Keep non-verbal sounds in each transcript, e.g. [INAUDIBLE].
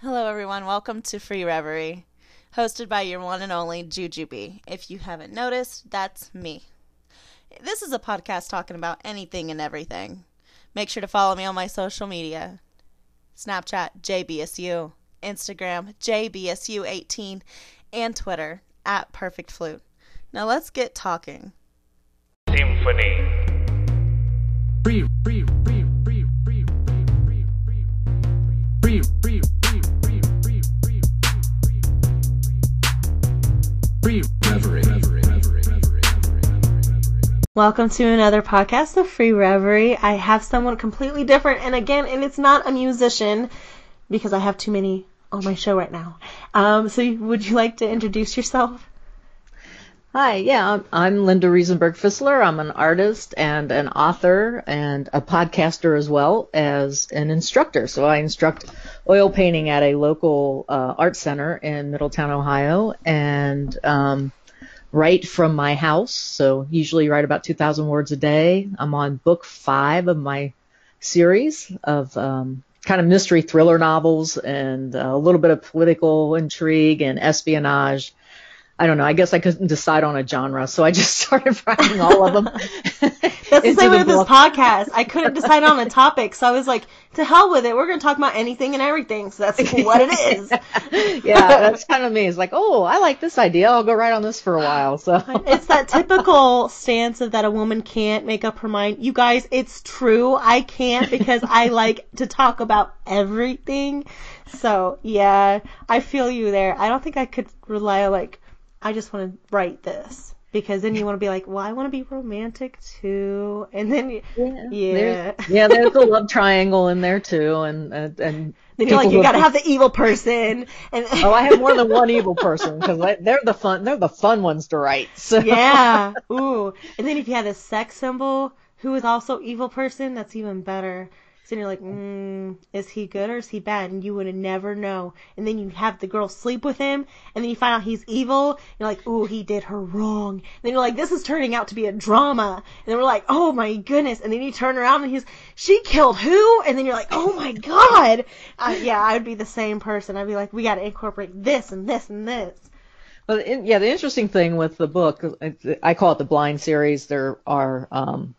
Hello, everyone. Welcome to Free Reverie, hosted by your one and only Jujubee. If you haven't noticed, that's me. This is a podcast talking about anything and everything. Make sure to follow me on my social media Snapchat, JBSU, Instagram, JBSU18, and Twitter, at Perfect Flute. Now let's get talking. Symphony. Free, free, free, Welcome to another podcast of Free Reverie. I have someone completely different, and again, and it's not a musician because I have too many on my show right now. Um, so, would you like to introduce yourself? Hi, yeah, I'm, Linda Riesenberg Fissler. I'm an artist and an author and a podcaster as well as an instructor. So I instruct oil painting at a local uh, art center in Middletown, Ohio, and um, write from my house. So usually write about 2,000 words a day. I'm on book five of my series of um, kind of mystery thriller novels and a little bit of political intrigue and espionage. I don't know. I guess I couldn't decide on a genre, so I just [LAUGHS] started writing all of them. [LAUGHS] That's the same way with this podcast. I couldn't decide on a topic, so I was like, to hell with it. We're going to talk about anything and everything. So that's [LAUGHS] what it is. yeah, that's kind of me. It's like, oh, I like this idea. I'll go write on this for a while. So It's that typical stance of that a woman can't make up her mind. You guys, it's true. I can't because I like to talk about everything. So, yeah, I feel you there. I don't think I could rely on, like, I just want to write this. Because then you want to be like, well, I want to be romantic too. And then, you, yeah, yeah. there's, yeah, there's a love triangle in there too, and and, and Then you're like, you who- gotta have the evil person. And [LAUGHS] Oh, I have more than one evil person because they're the fun. They're the fun ones to write. So yeah. Ooh. And then if you had a sex symbol who is also evil person, that's even better. Then you're like, mm, is he good or is he bad? And you would never know. And then you have the girl sleep with him, and then you find out he's evil. You're like, ooh, he did her wrong. And then you're like, this is turning out to be a drama. And then we're like, oh my goodness. And then you turn around and he's, she killed who? And then you're like, oh my god. Uh, yeah, I would be the same person. I'd be like, we gotta incorporate this and this and this. Well, in, yeah, the interesting thing with the book, I call it the Blind series. There are um,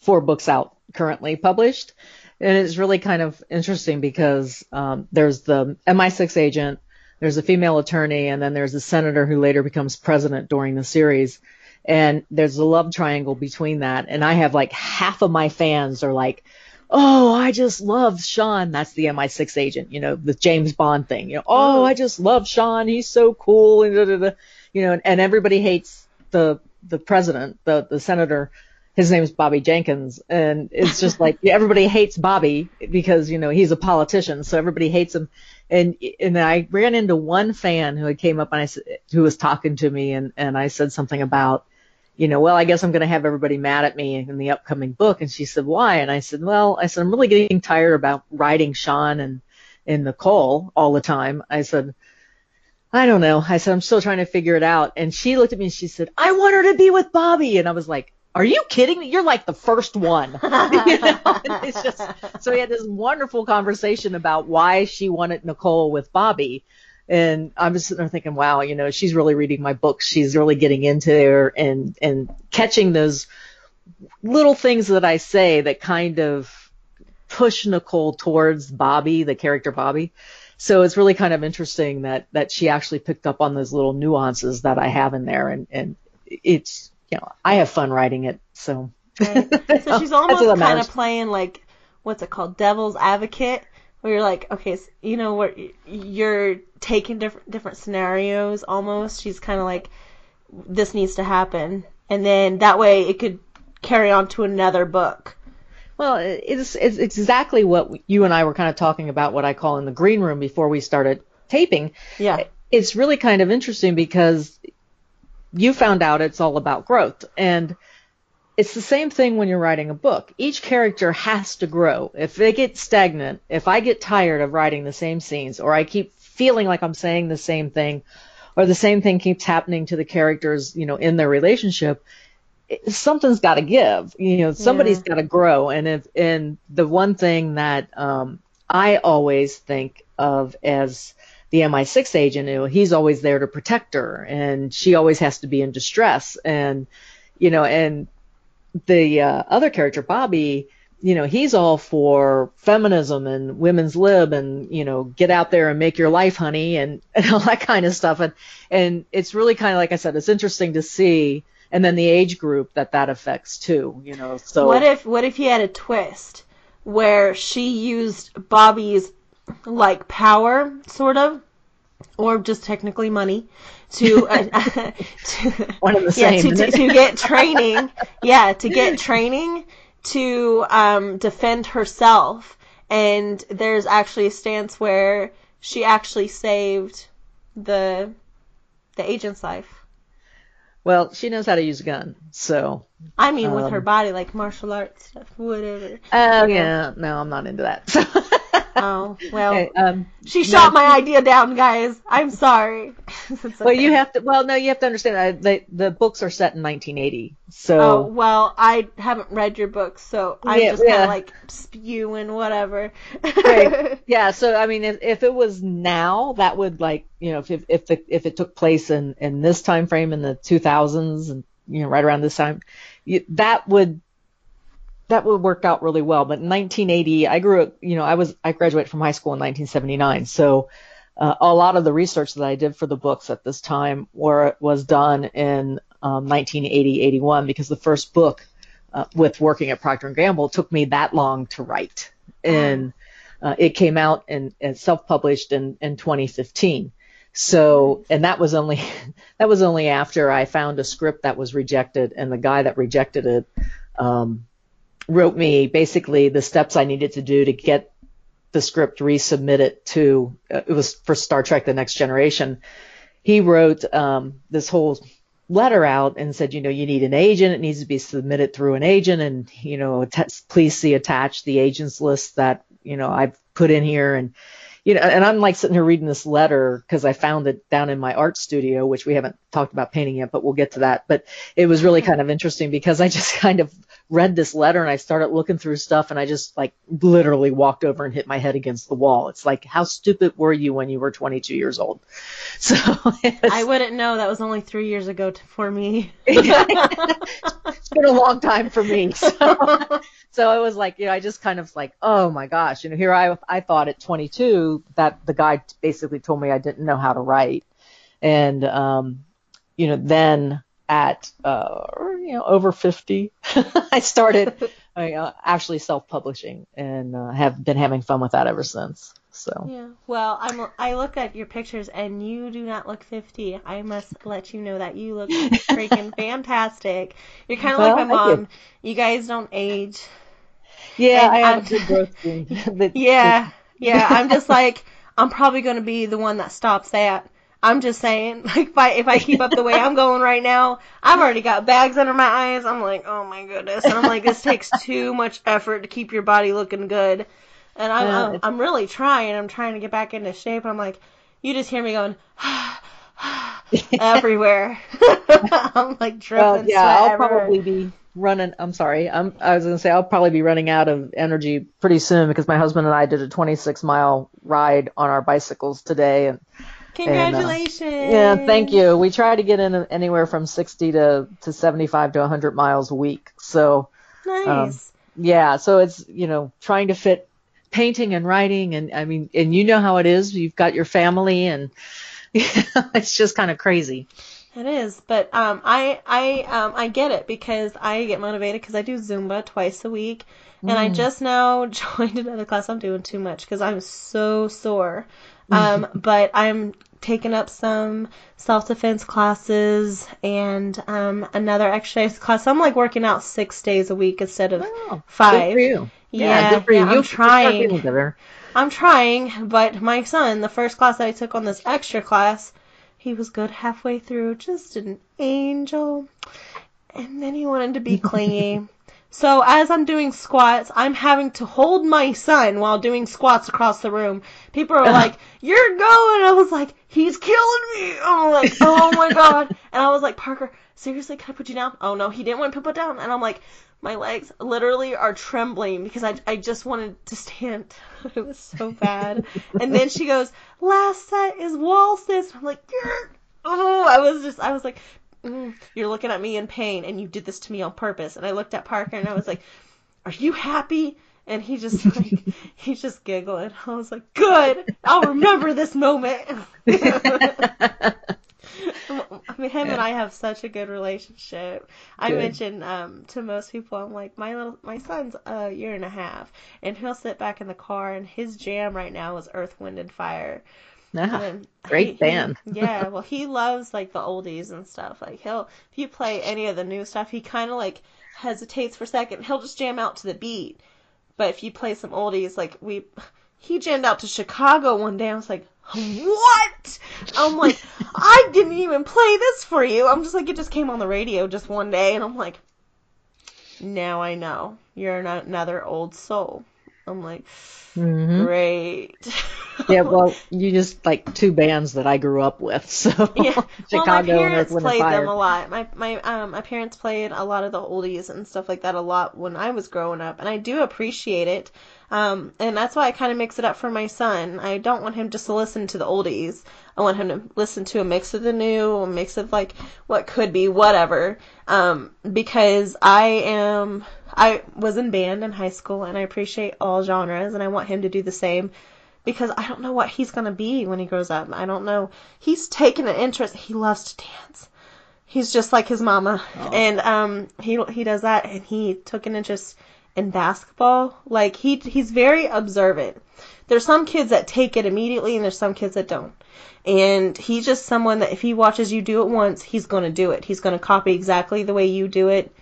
four books out currently published, and it's really kind of interesting because um, there's the MI6 agent, there's a female attorney, and then there's a senator who later becomes president during the series. And there's a love triangle between that. And I have like half of my fans are like, oh, I just love Sean. That's the MI6 agent, you know, the James Bond thing. You know, oh, I just love Sean. He's so cool. And da, da, da. you know, and everybody hates the the president, the the senator. His name's Bobby Jenkins, and it's just like [LAUGHS] everybody hates Bobby because you know he's a politician, so everybody hates him. And and I ran into one fan who had came up and I who was talking to me, and and I said something about you know, well, I guess I'm going to have everybody mad at me in the upcoming book. And she said, why? And I said, well, I said, I'm really getting tired about writing Sean and, and Nicole all the time. I said, I don't know. I said, I'm still trying to figure it out. And she looked at me and she said, I want her to be with Bobby. And I was like, are you kidding me? You're like the first one. [LAUGHS] [LAUGHS] you know, it's just, so we had this wonderful conversation about why she wanted Nicole with Bobby. And I'm just sitting there thinking, wow, you know, she's really reading my books. She's really getting into there and, and catching those little things that I say that kind of push Nicole towards Bobby, the character Bobby. So it's really kind of interesting that, that she actually picked up on those little nuances that I have in there. And, and it's, you know, I have fun writing it. So, Right. [LAUGHS] So she's almost kind of playing like what's it called, devil's advocate, where you're like, okay, s you know what, you're taking different different scenarios. Almost, she's kind of like, this needs to happen, and then that way it could carry on to another book. Well, it's, it's exactly what you and I were kind of talking about, what I call in the green room before we started taping. Yeah. It's really kind of interesting because you found out it's all about growth. And it's the same thing when you're writing a book. Each character has to grow. If they get stagnant, if I get tired of writing the same scenes, or I keep feeling like I'm saying the same thing, or the same thing keeps happening to the characters, you know, in their relationship, it- something's got to give. You know, somebody's got to grow. And if and the one thing that um, I always think of as the MI6 agent, you know, he's always there to protect her, and she always has to be in distress, and you know, and the uh, other character, Bobby, you know, he's all for feminism and women's lib and, you know, get out there and make your life, honey, and, [LAUGHS] and all that kind of stuff. And, and it's really kind of, like I said, it's interesting to see. And then the age group that that affects too, you know, so. What if what if you had a twist where she used Bobby's like power, sort of, or just technically money, to, uh, [LAUGHS] to One and the yeah, same, to, to, to get training, yeah, to get training to um, defend herself. And there's actually a stance where she actually saved the the agent's life. well, she knows how to use a gun, so. I mean, with her Um, body, like martial arts stuff, whatever. Oh, yeah, no, I'm not into that. [LAUGHS] Oh well, [LAUGHS] Okay, um, she no, shot my idea down, guys. I'm sorry. [LAUGHS] It's Well, you have to. Well, no, you have to understand. The the books are set in 1980, so Oh well, I haven't read your books, so I'm Yeah, just kind of yeah. like spewing whatever. Right. [LAUGHS] yeah. So I mean, if, if it was now, that would like you know, if if if, the, if it took place in in this time frame in the 2000s and you know right around this time, you, that would that would work out really well. But in 1980, I grew up. You know, I was I graduated from high school in 1979, so. Uh, a lot of the research that I did for the books at this time were was done in um, 1980, 81 because the first book uh, with working at Procter Gamble took me that long to write, and uh, it came out and, and self-published in, in 2015. So, and that was only [LAUGHS] that was only after I found a script that was rejected, and the guy that rejected it um, wrote me basically the steps I needed to do to get the script resubmitted to. Uh, it was for Star Trek: The Next Generation. He wrote um, this whole letter out and said, you know, you need an agent. It needs to be submitted through an agent, and you know, att- please see attached the agents list that you know I've put in here, and you know, and I'm like sitting here reading this letter because I found it down in my art studio, which we haven't talked about painting yet, but we'll get to that. But it was really kind of interesting because I just [LAUGHS] kind of read this letter and I started looking through stuff and I just like literally walked over and hit my head against the wall. It's like, how stupid were you when you were 22 years old? [LAUGHS] So I wouldn't know. That was only three years ago t- for me. [LAUGHS] it's been a long time for me. So, so it was like, you know, I just kind of like, oh my gosh, you know, here I, I thought at 22 that the guy basically told me I didn't know how to write. And, um, you know, then at, uh, you know, over 50, [LAUGHS] I started [LAUGHS] uh, actually self-publishing and uh, have been having fun with that ever since. So, Yeah. Well, I'm. I look at your pictures, and you do not look 50. I must let you know that you look [LAUGHS] freaking fantastic. You're kind of Well, like my thank you. mom. You. guys don't age. yeah, And I have I'm- a growth gene. Yeah. Yeah. I'm just like I'm probably going to be the one that stops that. I'm just saying, [LAUGHS] like, if I if I keep up the way I'm [LAUGHS] going right now, I've already got bags under my eyes. I'm like, oh my goodness, and I'm like, this takes [LAUGHS] too much effort to keep your body looking good. And I'm I'm, I'm really trying. I'm trying to get back into shape. I'm like, you just hear me going [SIGHS] everywhere. I'm like dripping Well, yeah, I'll everywhere. probably be running. I'm sorry. I'm, I was going to say I'll probably be running out of energy pretty soon because my husband and I did a 26 mile ride on our bicycles today, and Congratulations. yeah, thank you. We try to get in anywhere from 60 to to 75 to 100 miles a week. So Nice. yeah, so it's you know trying to fit painting and writing, and I mean, and you know how it is. You've got your family, and [LAUGHS] it's just kind of crazy. It is, but um, I I um, I get it because I get motivated because I do Zumba twice a week, and I just now [LAUGHS] joined another class. I'm doing too much because I'm so sore. Um, but I'm taking up some self defense classes and um, another exercise class. I'm like working out six days a week instead of Oh, five. Good for you. Yeah, good for you. yeah, I'm trying. I'm trying, but my son, the first class that I took on this extra class, he was good halfway through, just an angel. And then he wanted to be [LAUGHS] clingy. So as I'm doing squats, I'm having to hold my son while doing squats across the room. People are [LAUGHS] like, "You're going." I was like, "He's killing me." I'm like, "Oh my [LAUGHS] god!" And I was like, "Parker, seriously, can I put you down?" Oh no, he didn't want to put down. And I'm like, my legs literally are trembling because I, I just wanted to stand. [LAUGHS] it was so bad. and then she goes, last set is wall waltzes. I'm like, "Grr." oh, I was just, I was like, mm, you're looking at me in pain and you did this to me on purpose. And I looked at Parker and I was like, are you happy? And he just [LAUGHS] like, he's just giggling. I was like, good. I'll remember this moment. [LAUGHS] I mean, him and I have such a good relationship. I Good. mentioned um, to most people, I'm like, my little, my son's a year and a half, and he'll sit back in the car, and his jam right now is Earth, Wind, and Fire. Ah, And great he- he- band. [LAUGHS] yeah, well, he loves like the oldies and stuff. Like he'll, if you play any of the new stuff, he kind of like hesitates for a second. He'll just jam out to the beat. But if you play some oldies, like we, he jammed out to Chicago one day. I was like, what? I'm like, [LAUGHS] I didn't even play this for you. I'm just like, it just came on the radio just one day, and I'm like, now I know you're an- another old soul. I'm like, hmm great. Yeah, [LAUGHS] well, you just like two bands that I grew up with, [LAUGHS] so Yeah. well, my Chicago and Earth, parents played Fire. them a lot. My my um my parents played a lot of the oldies and stuff like that a lot when I was growing up, and I do appreciate it. Um, and that's why I kind of mix it up for my son. I don't want him just to listen to the oldies. I want him to listen to a mix of the new, a mix of like what could be, whatever. Um, because I am, I was in band in high school, and I appreciate all genres, and I want him to do the same because I don't know what he's gonna be when he grows up. I don't know. He's taken an interest. He loves to dance. He's just like his mama, and um, he he does that, and he took an interest in basketball. Like he he's very observant. There's some kids that take it immediately, and there's some kids that don't. And he's just someone that if he watches you do it once, he's gonna do it. He's gonna copy exactly the way you do it.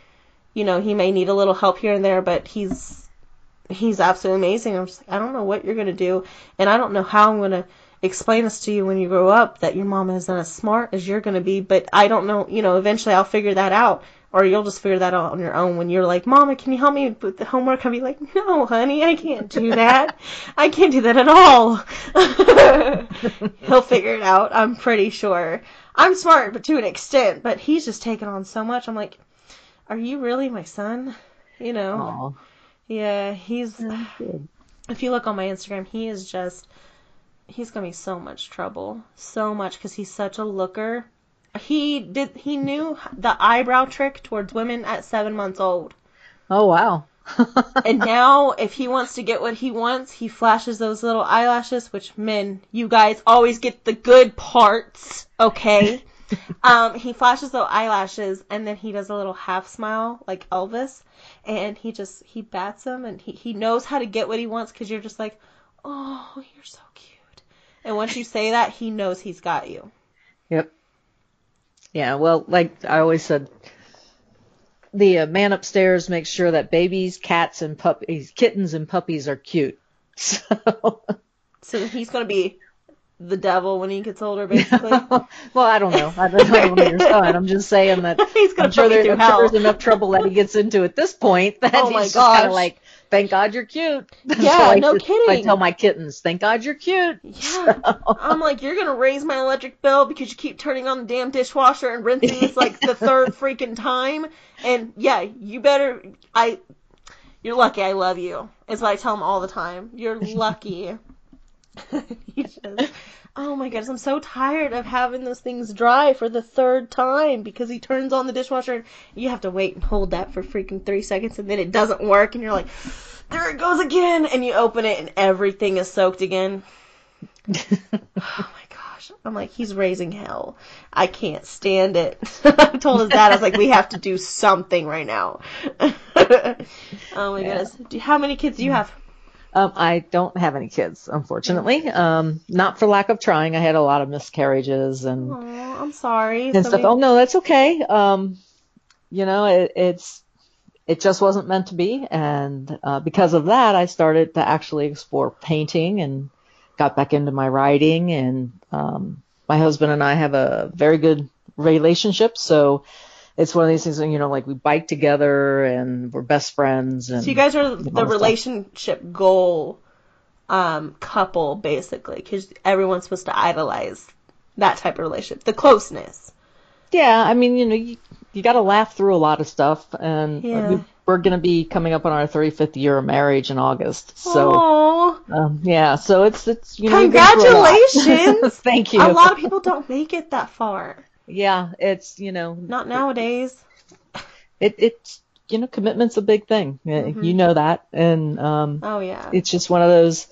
You know, he may need a little help here and there, but he's he's absolutely amazing. I'm just like, I don't know what you're gonna do, and I don't know how I'm gonna explain this to you when you grow up that your mom isn't as smart as you're gonna be. But I don't know, you know, eventually I'll figure that out, or you'll just figure that out on your own when you're like, Mama, can you help me with the homework? I'll be like, No, honey, I can't do that. [LAUGHS] I can't do that at all. [LAUGHS] He'll figure it out. I'm pretty sure. I'm smart, but to an extent. But he's just taken on so much. I'm like, Are you really my son? You know. Aw, Yeah, he's. If you look on my Instagram, he is just. He's gonna be so much trouble, so much because he's such a looker. He did. He knew the eyebrow trick towards women at seven months old, Oh wow. [LAUGHS] and now if he wants to get what he wants, he flashes those little eyelashes. Which men, you guys always get the good parts, okay? [LAUGHS] um, he flashes those eyelashes, and then he does a little half smile like Elvis, and he just he bats them, and he he knows how to get what he wants because you're just like, oh, you're so cute. And once you say that, he knows he's got you. Yep. Yeah, well, like I always said, the uh, man upstairs makes sure that babies, cats, and puppies, kittens, and puppies are cute. [LAUGHS] So, So he's gonna be the devil when he gets older, basically. [LAUGHS] well, I don't know. I don't know about your son. I'm just saying that [LAUGHS] He's gonna I'm sure, there, I'm sure there's enough trouble that he gets into at this point that Oh he's kind of like, thank God you're cute. [LAUGHS] That's Yeah, no just- I tell my kittens, thank God you're cute. Yeah. I'm like, you're gonna raise my electric bill because you keep turning on the damn dishwasher and rinsing this like the [LAUGHS] third freaking time. And yeah, you better. I. You're lucky. I love you. Is what I tell him all the time. You're lucky. [LAUGHS] Just- oh my goodness, I'm so tired of having those things dry for the third time because he turns on the dishwasher and you have to wait and hold that for freaking three seconds and then it doesn't work and you're like, there it goes again, and you open it and everything is soaked again. [LAUGHS] Oh my gosh. I'm like, he's raising hell. I can't stand it. [LAUGHS] I told his dad, I was like, we have to do something right now. oh my goodness. Do, how many kids do you mm. have? Um, I don't have any kids, unfortunately. Um, not for lack of trying. I had a lot of miscarriages and Oh, I'm sorry. and So stuff. we- Oh no, that's okay. Um, you know, it, it's it just wasn't meant to be, and uh, because of that, I started to actually explore painting and got back into my writing. And um, my husband and I have a very good relationship, so it's one of these things. You know, like we bike together and we're best friends. And So you guys are the that stuff. relationship goal um, couple, basically, because everyone's supposed to idolize that type of relationship, the closeness. Yeah, I mean, you know, you, you got to laugh through a lot of stuff, and Yeah. we we're going to be coming up on our 35th year of marriage in August. So um, yeah, so it's it's you know we've been through a lot. [LAUGHS] Congratulations. Thank you. A lot of people don't make it that far. Yeah, it's you know Not nowadays. it it's you know commitment's a big thing. Uh, Mm-hmm. You know that, and um, Oh yeah. it's just one of those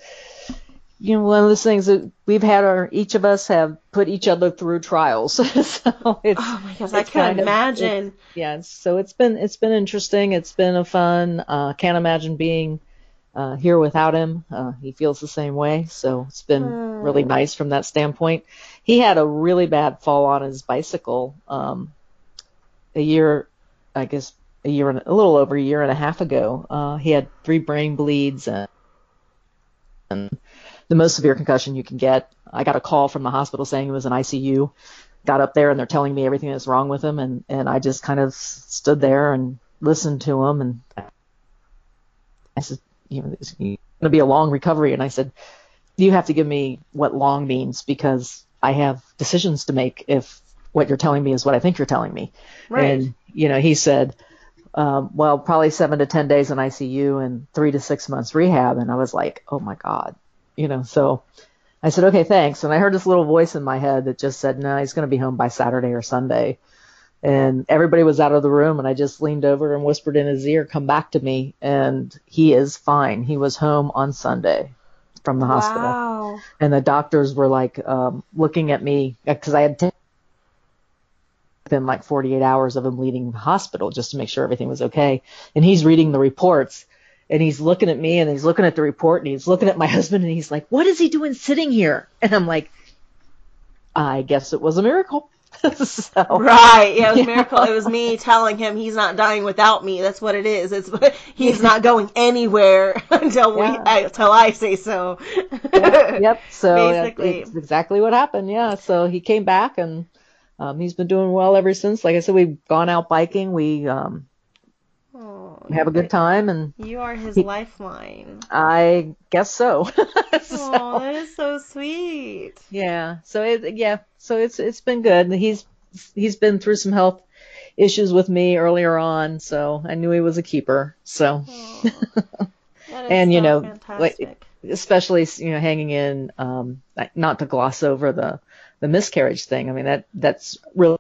you know one of those things that we've had our each of us have put each other through trials [LAUGHS] so it's oh my gosh, I it's can kind of- imagine. yeah so it's been it's been interesting it's been a fun uh can't imagine being uh here without him uh he feels the same way so it's been really nice from that standpoint he had a really bad fall on his bicycle um a year i guess a year and a little over a year and a half ago uh he had three brain bleeds and and the most severe concussion you can get. I got a call from the hospital saying he was in ICU. Got up there and they're telling me everything that's wrong with him, and and I just kind of stood there and listened to him, and I said, you know, it's going to be a long recovery, and I said, you have to give me what long means because I have decisions to make if what you're telling me is what I think you're telling me. Right. And you know, he said, um, well, probably seven to ten days in ICU and three to six months rehab. And I was like, oh my god, you know. So I said, okay, thanks. And I heard this little voice in my head that just said, no, he's going to be home by Saturday or Sunday. And everybody was out of the room, and I just leaned over and whispered in his ear, "Come back to me." And he is fine. He was home on Sunday from the hospital Wow. and the doctors were like um, looking at me because I had taken been like 48 hours of him leaving the hospital just to make sure everything was okay. And he's reading the reports and he's looking at me and he's looking at the report and he's looking at my [LAUGHS] husband and he's like, "What is he doing sitting here?" And I'm like, "I guess it was a miracle." [LAUGHS] so, Right. Yeah, it was [LAUGHS] a miracle. It was me telling him he's not dying without me. That's what it is. It's [LAUGHS] he's not going anywhere until we. I, until I say so. yep. So uh, Basically. it's exactly what happened. Yeah. So he came back and um, he's been doing well ever since. Like I said, we've gone out biking. We um, Oh, have a good time and You are his lifeline. I guess so. Oh, [LAUGHS] So, that is so sweet. yeah. So it, yeah. So it's it's been good. He's he's been through some health issues with me earlier on, so I knew he was a keeper. So That is [LAUGHS] And, you so know, fantastic. especially you know hanging in, um, not to gloss over the the miscarriage thing. I mean that that's really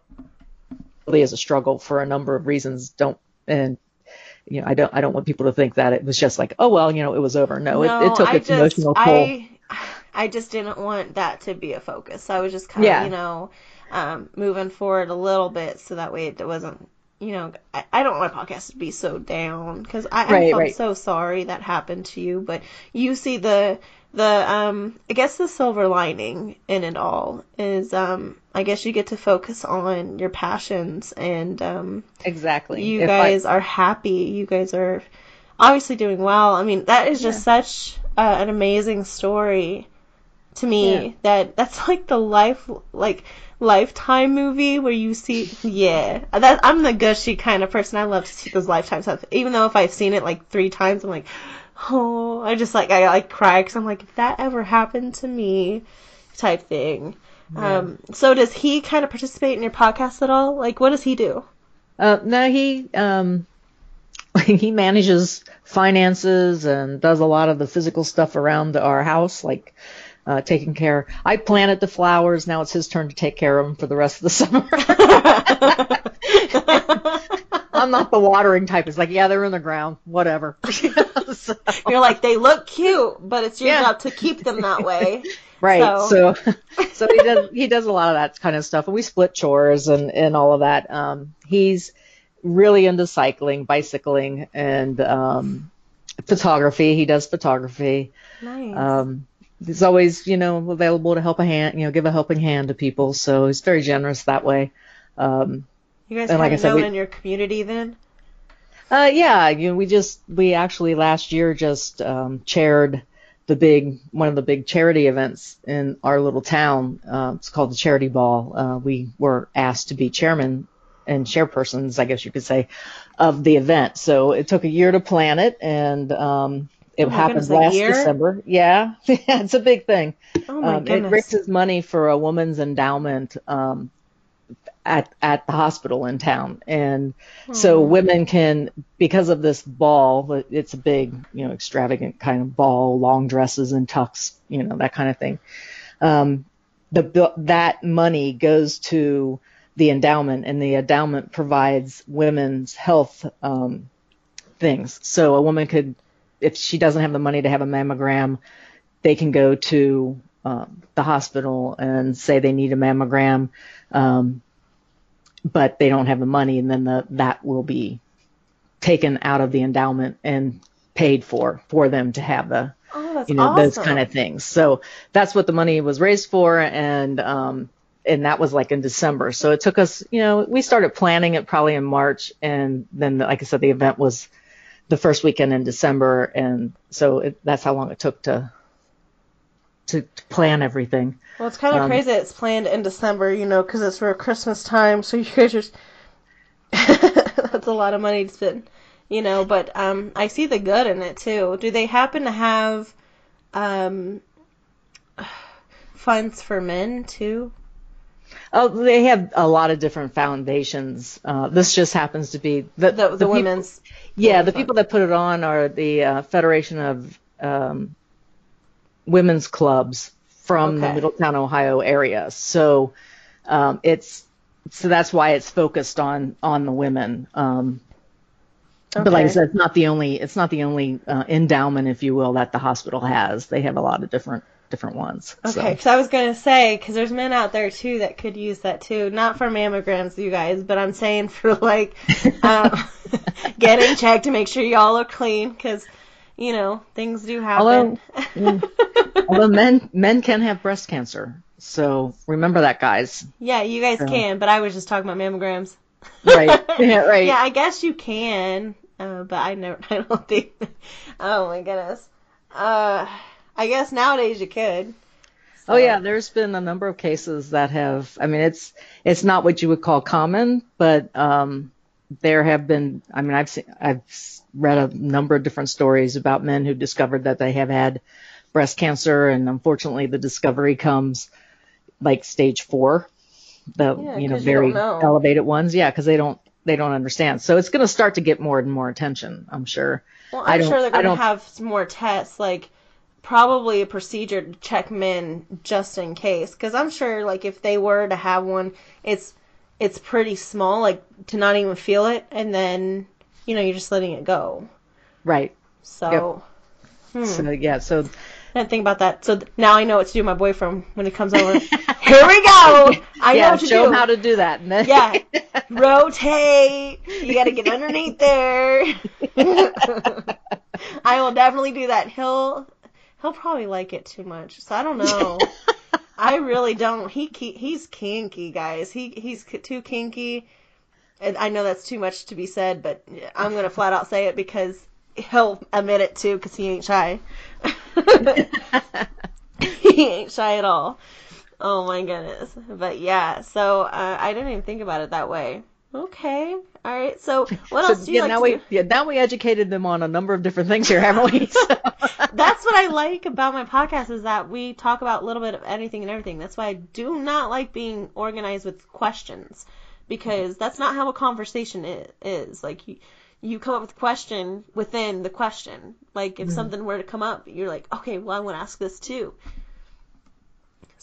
really is a struggle for a number of reasons. Don't and you know I don't I don't want people to think that it was just like oh well you know it was over. No, it, it took I its just, emotional toll. I, I just didn't want that to be a focus. I was just kind of, Yeah. you know, um, moving forward a little bit so that way it wasn't, you know, I, I don't want my podcast to be so down because I, I Right, felt right. so sorry that happened to you. But you see the the um, I guess the silver lining in it all is um, I guess you get to focus on your passions and um, Exactly. you If I- guys are happy. You guys are obviously doing well. I mean, that is just such uh, an amazing story to me. Yeah. That that's like the life like lifetime movie where you see yeah. That I'm the gushy kind of person. I love to see those lifetime stuff. Even though if I've seen it like three times, I'm like, oh, I just like I like cry because I'm like, if that ever happened to me, type thing. Um, so does he kind of participate in your podcast at all? Like, what does he do? Uh, no, he um, [LAUGHS] he manages finances and does a lot of the physical stuff around our house, like uh, taking care. I planted the flowers. Now it's his turn to take care of them for the rest of the [LAUGHS] summer. [LAUGHS] I'm not the watering type. It's like, yeah, they're in the ground, whatever. [LAUGHS] So- You're like, they look cute, but it's your Yeah. job to keep them that way. [LAUGHS] Right. So- So, [LAUGHS] so, he does he does a lot of that kind of stuff, and we split chores and and all of that. Um, he's really into cycling, bicycling, and um, photography. He does photography. Nice. Um, he's always you know available to help a hand, you know, give a helping hand to people. So he's very generous that way. Um, you guys and like I said, we- in your community then? Uh, yeah, you know, we just we actually last year just um, chaired the big one of the big charity events in our little town. Uh, it's called the Charity Ball. Uh, we were asked to be chairman and chairpersons, I guess you could say, of the event. So it took a year to plan it, and um, it Oh happened goodness, last? December. [LAUGHS] Yeah, it's a big thing. Oh my Um, it raises money for a woman's endowment um, at at the hospital in town, and so women can because of this ball. It's a big, you know, extravagant kind of ball, long dresses and tux, you know, that kind of thing. Um, the that money goes to the endowment, and the endowment provides women's health um, things. So a woman could, if she doesn't have the money to have a mammogram, they can go to um, the hospital and say they need a mammogram, um, but they don't have the money, and then the, that will be taken out of the endowment and paid for for them to have the Oh, you know those kind of things. So that's what the money was raised for, and um, and that was like in December. So it took us, you know, we started planning it probably in March, and then like I said, the event was the first weekend in December, and so it, that's how long it took to to, to plan everything. Well, it's kind of Um, crazy. It's planned in December, you know, because it's for Christmas time. So [LAUGHS] you guys just [LAUGHS] that's a lot of money to spend, you know. But um, I see the good in it too. Do they happen to have um [SIGHS] funds for men too? Oh, they have a lot of different foundations. Uh, this just happens to be the The the, people- women's. Yeah, the people that put it on are the uh, Federation of um, Women's Clubs from the Okay. Middletown, Ohio area. So um, it's so that's why it's focused on on the women. Um, But like I said, it's not the only it's not the only uh, endowment, if you will, that the hospital has. They have a lot of different different ones. Okay, because I was gonna say, because there's men out there too that could use that too. Not for mammograms, you guys, but I'm saying for like [LAUGHS] um, [LAUGHS] getting checked to make sure y'all are clean, because you know things do happen. [LAUGHS] Although men men can have breast cancer, so remember that, guys. yeah, you guys can, but I was just talking about mammograms. Right? [LAUGHS] [LAUGHS] yeah, right. Yeah, I guess you can, uh, but I never. I don't think. Oh my goodness. Uh, I guess nowadays you could. Oh yeah, there's been a number of cases that have. I mean, it's it's not what you would call common, but um, there have been. I mean, I've seen, I've read a number of different stories about men who discovered that they have had breast cancer, and unfortunately, the discovery comes like stage four, the Yeah, you know very don't know. elevated ones. Yeah, because they don't they don't understand. So it's going to start to get more and more attention. I'm sure. Well, I I'm don't- sure they're going to have some more tests, like probably a procedure to check men just in case. Because I'm sure, like, if they were to have one, it's it's pretty small, like to not even feel it, and then you know you're just letting it go. Right. So Hmm. So yeah. So I didn't think about that. So th- now I know what to do with my boyfriend when he comes over. [LAUGHS] Here we go. I know what to show do. them how to do that. and then- Yeah. [LAUGHS] Rotate. You got to get underneath there. [LAUGHS] I will definitely do that. He'll he'll probably like it too much. So I don't know. I really don't. He he's kinky, guys. He he's too kinky. And I know that's too much to be said, but I'm gonna flat out say it because he'll admit it too, because he ain't shy. [LAUGHS] he ain't shy at all. Oh my goodness. But yeah, so uh, I didn't even think about it that way. Okay. All right. So what [LAUGHS] So, else do you yeah, like now we do? yeah now we educated them on a number of different things here, haven't we? [LAUGHS] So- [LAUGHS] That's what I like about my podcast is that we talk about a little bit of anything and everything. That's why I do not like being organized with questions because that's not how a conversation is. Like you, you come up with a question within the question. Like if mm-hmm. something were to come up, you're like, okay, well I want to ask this too.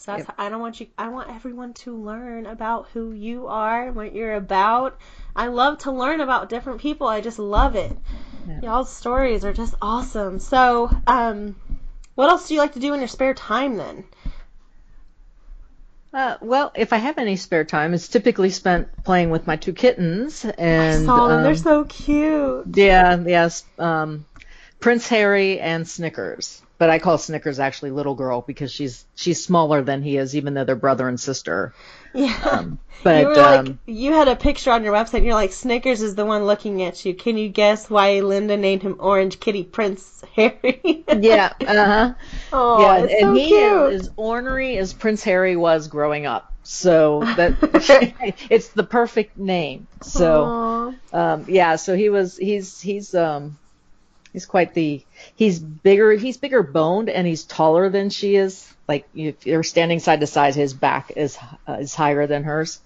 So that's, I don't want you. I want everyone to learn about who you are, and what you're about. I love to learn about different people. I just love it. Y'all's stories are just awesome. So, um, what else do you like to do in your spare time then? Uh, well, if I have any spare time, it's typically spent playing with my two kittens. And Saw them. They're um, so cute. yeah, yes, um, Prince Harry and Snickers. But I call Snickers actually little girl because she's she's smaller than he is, even though they're brother and sister. Yeah. [LAUGHS] But you were like, um, you had a picture on your website. and You're like, Snickers is the one looking at you. Can you guess why Linda named him Orange Kitty Prince Harry? [LAUGHS] yeah, uh huh. oh, yeah, and so he cute. is as ornery as Prince Harry was growing up. So [LAUGHS] that it's the perfect name. So. Aw. um yeah so he was he's he's um he's quite the he's bigger he's bigger boned and he's taller than she is like if you're standing side to side his back is uh, is higher than hers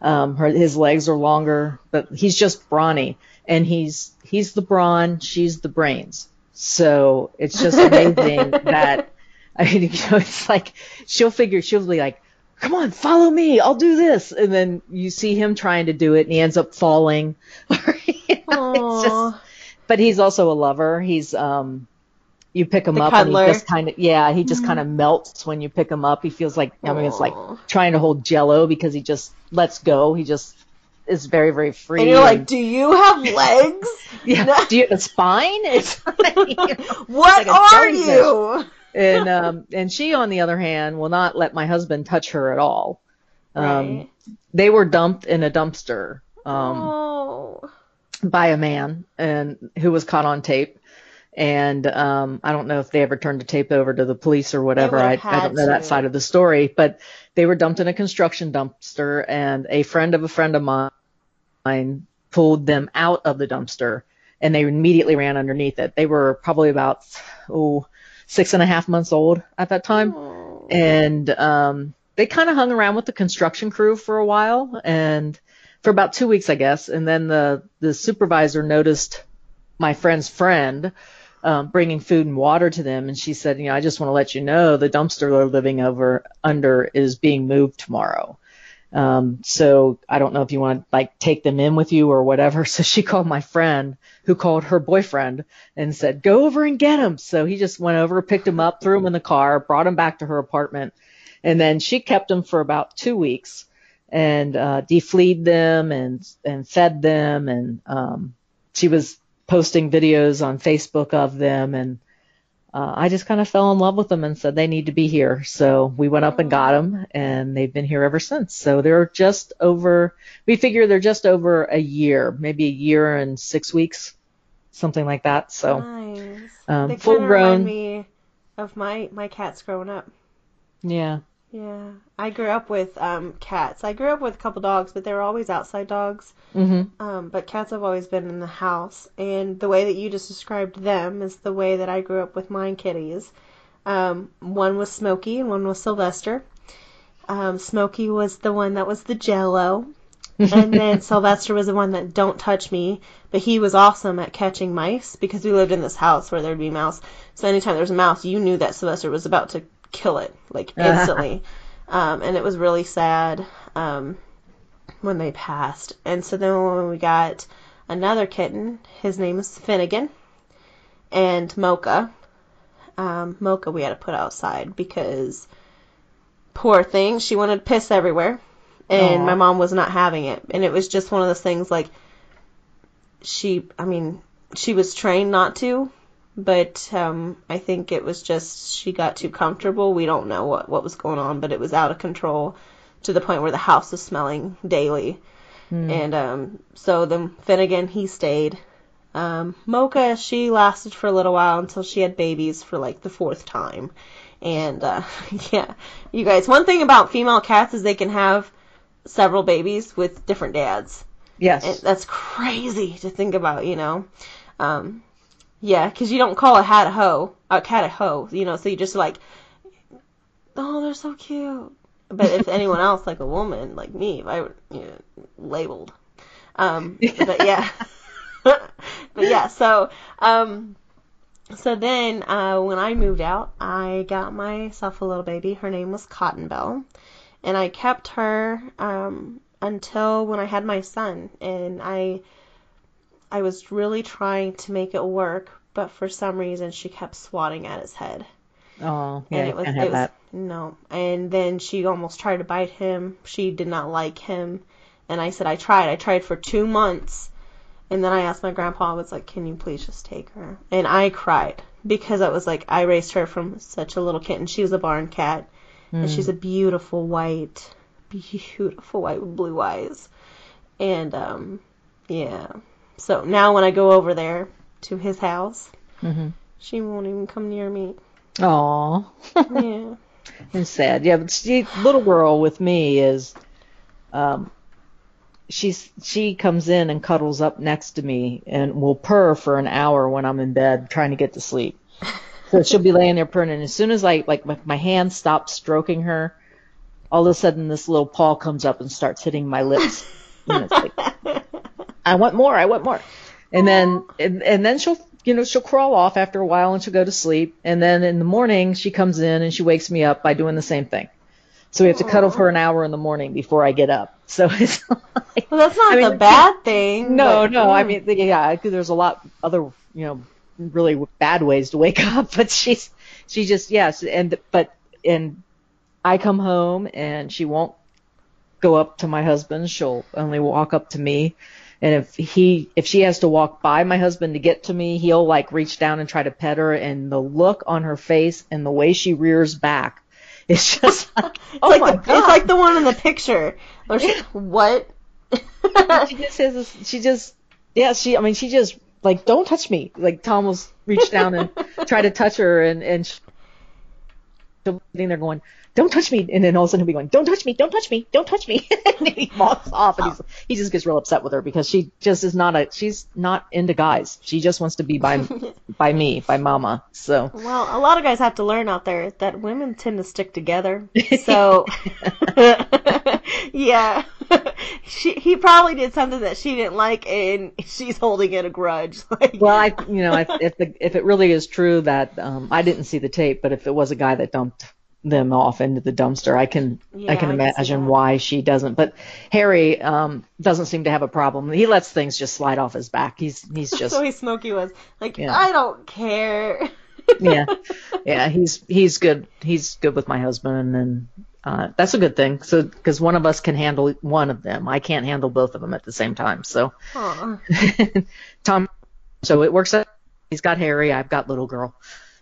Um, her his legs are longer, but he's just brawny, and he's he's the brawn, she's the brains. So it's just [LAUGHS] amazing that I [LAUGHS] mean, you know, it's like she'll figure she'll be like, "Come on, follow me, I'll do this," and then you see him trying to do it, and he ends up falling. You [LAUGHS] know, it's just-. But he's also a lover. He's um you pick him The up and he just kind of yeah, he just kind of melts when you pick him up. He feels like I mean it's like trying to hold jello because he just lets go. He just is very very free. And you're like, do you have legs? [LAUGHS] yeah, do you have a spine? [LAUGHS] It's like, [LAUGHS] you know, What like are you? and um and she on the other hand will not let my husband touch her at all. Um Right. they were dumped in a dumpster. Um oh. By a man and who was caught on tape. And um, I don't know if they ever turned the tape over to the police or whatever. I, I don't know that side of the story, but they were dumped in a construction dumpster, and a friend of a friend of mine pulled them out of the dumpster, and they immediately ran underneath it. They were probably about oh six and a half months old at that time Oh. and um, they kind of hung around with the construction crew for a while and for about two weeks, I guess. And then the the supervisor noticed my friend's friend um, bringing food and water to them, and she said, you know, I just want to let you know the dumpster they're living over under is being moved tomorrow. Um, so I don't know if you want to like take them in with you or whatever. [LAUGHS] So she called my friend who called her boyfriend and said, go over and get him. So he just went over, picked him up, threw him in the car, brought him back to her apartment. And then she kept him for about two weeks and, uh, defleed them and, and fed them. And, um, she was posting videos on Facebook of them and, uh, I just kind of fell in love with them and said they need to be here. So we went up and got them, and they've been here ever since. So they're just over. We figure they're just over a year, maybe a year and six weeks, something like that. So Nice. um, they full kind remind grown. me of my my cats growing up. Yeah. Yeah, I grew up with um, cats. I grew up with a couple dogs, but they were always outside dogs. Mhm. Um, but cats have always been in the house, and the way that you just described them is the way that I grew up with mine kitties. Um, one was Smokey, and one was Sylvester. Um, Smokey was the one that was the Jello, and then [LAUGHS] Sylvester was the one that don't touch me. But he was awesome at catching mice because we lived in this house where there'd be mouse. So anytime there was a mouse, you knew that Sylvester was about to kill it like [LAUGHS] instantly. um, and it was really sad um, when they passed. And so then when we got another kitten, his name is Finnegan, and Mocha. Um, Mocha we had to put outside because poor thing, she wanted to piss everywhere, and Aw. my mom was not having it. And it was just one of those things like she, I mean, she was trained not to, but um, I think it was just she got too comfortable. We don't know what what was going on, but it was out of control to the point where the house was smelling daily. And um, so then Finnegan he stayed. Um, Mocha she lasted for a little while until she had babies for like the fourth time. And uh, [LAUGHS] yeah, you guys, one thing about female cats is they can have several babies with different dads. Yes. And that's crazy to think about, you know. Um, yeah, because you don't call a hat a hoe, a cat a hoe, you know. So you just like, oh, they're so cute. But if anyone else, like a woman, like me, if I were you know, labeled, um, but yeah, [LAUGHS] but yeah. So, um, so then uh, when I moved out, I got myself a little baby. Her name was Cotton Bell, and I kept her um, until when I had my son, and I I was really trying to make it work, but for some reason she kept swatting at his head. oh, yeah, and it was, can't it have was that. no. And then she almost tried to bite him. She did not like him, and I said I tried. I tried for two months, and then I asked my grandpa. I was like, "Can you please just take her?" And I cried because I was like, I raised her from such a little kitten. She was a barn cat, and she's a beautiful white, [LAUGHS] beautiful white with blue eyes, and um, yeah. So now when I go over there to his house, Mhm. she won't even come near me. Aw. Yeah. [LAUGHS] It's sad. Yeah, but she, little girl with me is, um, she's she comes in and cuddles up next to me and will purr for an hour when I'm in bed trying to get to sleep. So she'll be laying there purring, and as soon as I like my, my hand stops stroking her, all of a sudden this little paw comes up and starts hitting my lips. and it's like, I want more, I want more. And then and, and then she'll you know, she'll crawl off after a while and she'll go to sleep. And then in the morning she comes in and she wakes me up by doing the same thing. So we have to cuddle for an hour in the morning before I get up. So [LAUGHS] it's like, Well, that's not I mean, the bad thing. no, but- no. I mean, yeah, there's a lot other, you know, really bad ways to wake [LAUGHS] up, but she's, she just, yes, and, but, and I come home and she won't go up to my husband. She'll only walk up to me. And if he, if she has to walk by my husband to get to me, he'll like reach down and try to pet her. And the look on her face and the way she rears back, [LAUGHS] it's just [LAUGHS] oh like, It's oh like my the, God. It's like the one in the picture. Or she, what? [LAUGHS] she just has this, she just yeah she i mean she just like don't touch me like tom will reach down and try to touch her and and she'll be sitting there going don't touch me. And then all of a sudden he'll be going don't touch me don't touch me don't touch me. [LAUGHS] And then he walks off and he's he just gets real upset with her because she just is not a she's not into guys. She just wants to be by [LAUGHS] by me by mama. So Well, a lot of guys have to learn out there that women tend to stick together. [LAUGHS] So, yeah, she he probably did something that she didn't like, and she's holding it a grudge. Like, well i you know if if, the, if it really is true that um i didn't see the tape but if it was a guy that dumped them off into the dumpster. I can Yeah, i can imagine why she doesn't. But harry um doesn't seem to have a problem. He lets things just slide off his back. He's he's [LAUGHS] just so he Smokey was. Like, Yeah. I don't care. [LAUGHS] yeah. [LAUGHS] Yeah he's he's good. He's good with my husband and uh that's a good thing. So because one of us can handle one of them. I can't handle both of them at the same time. So tom so it works out. He's got harry. I've got little girl.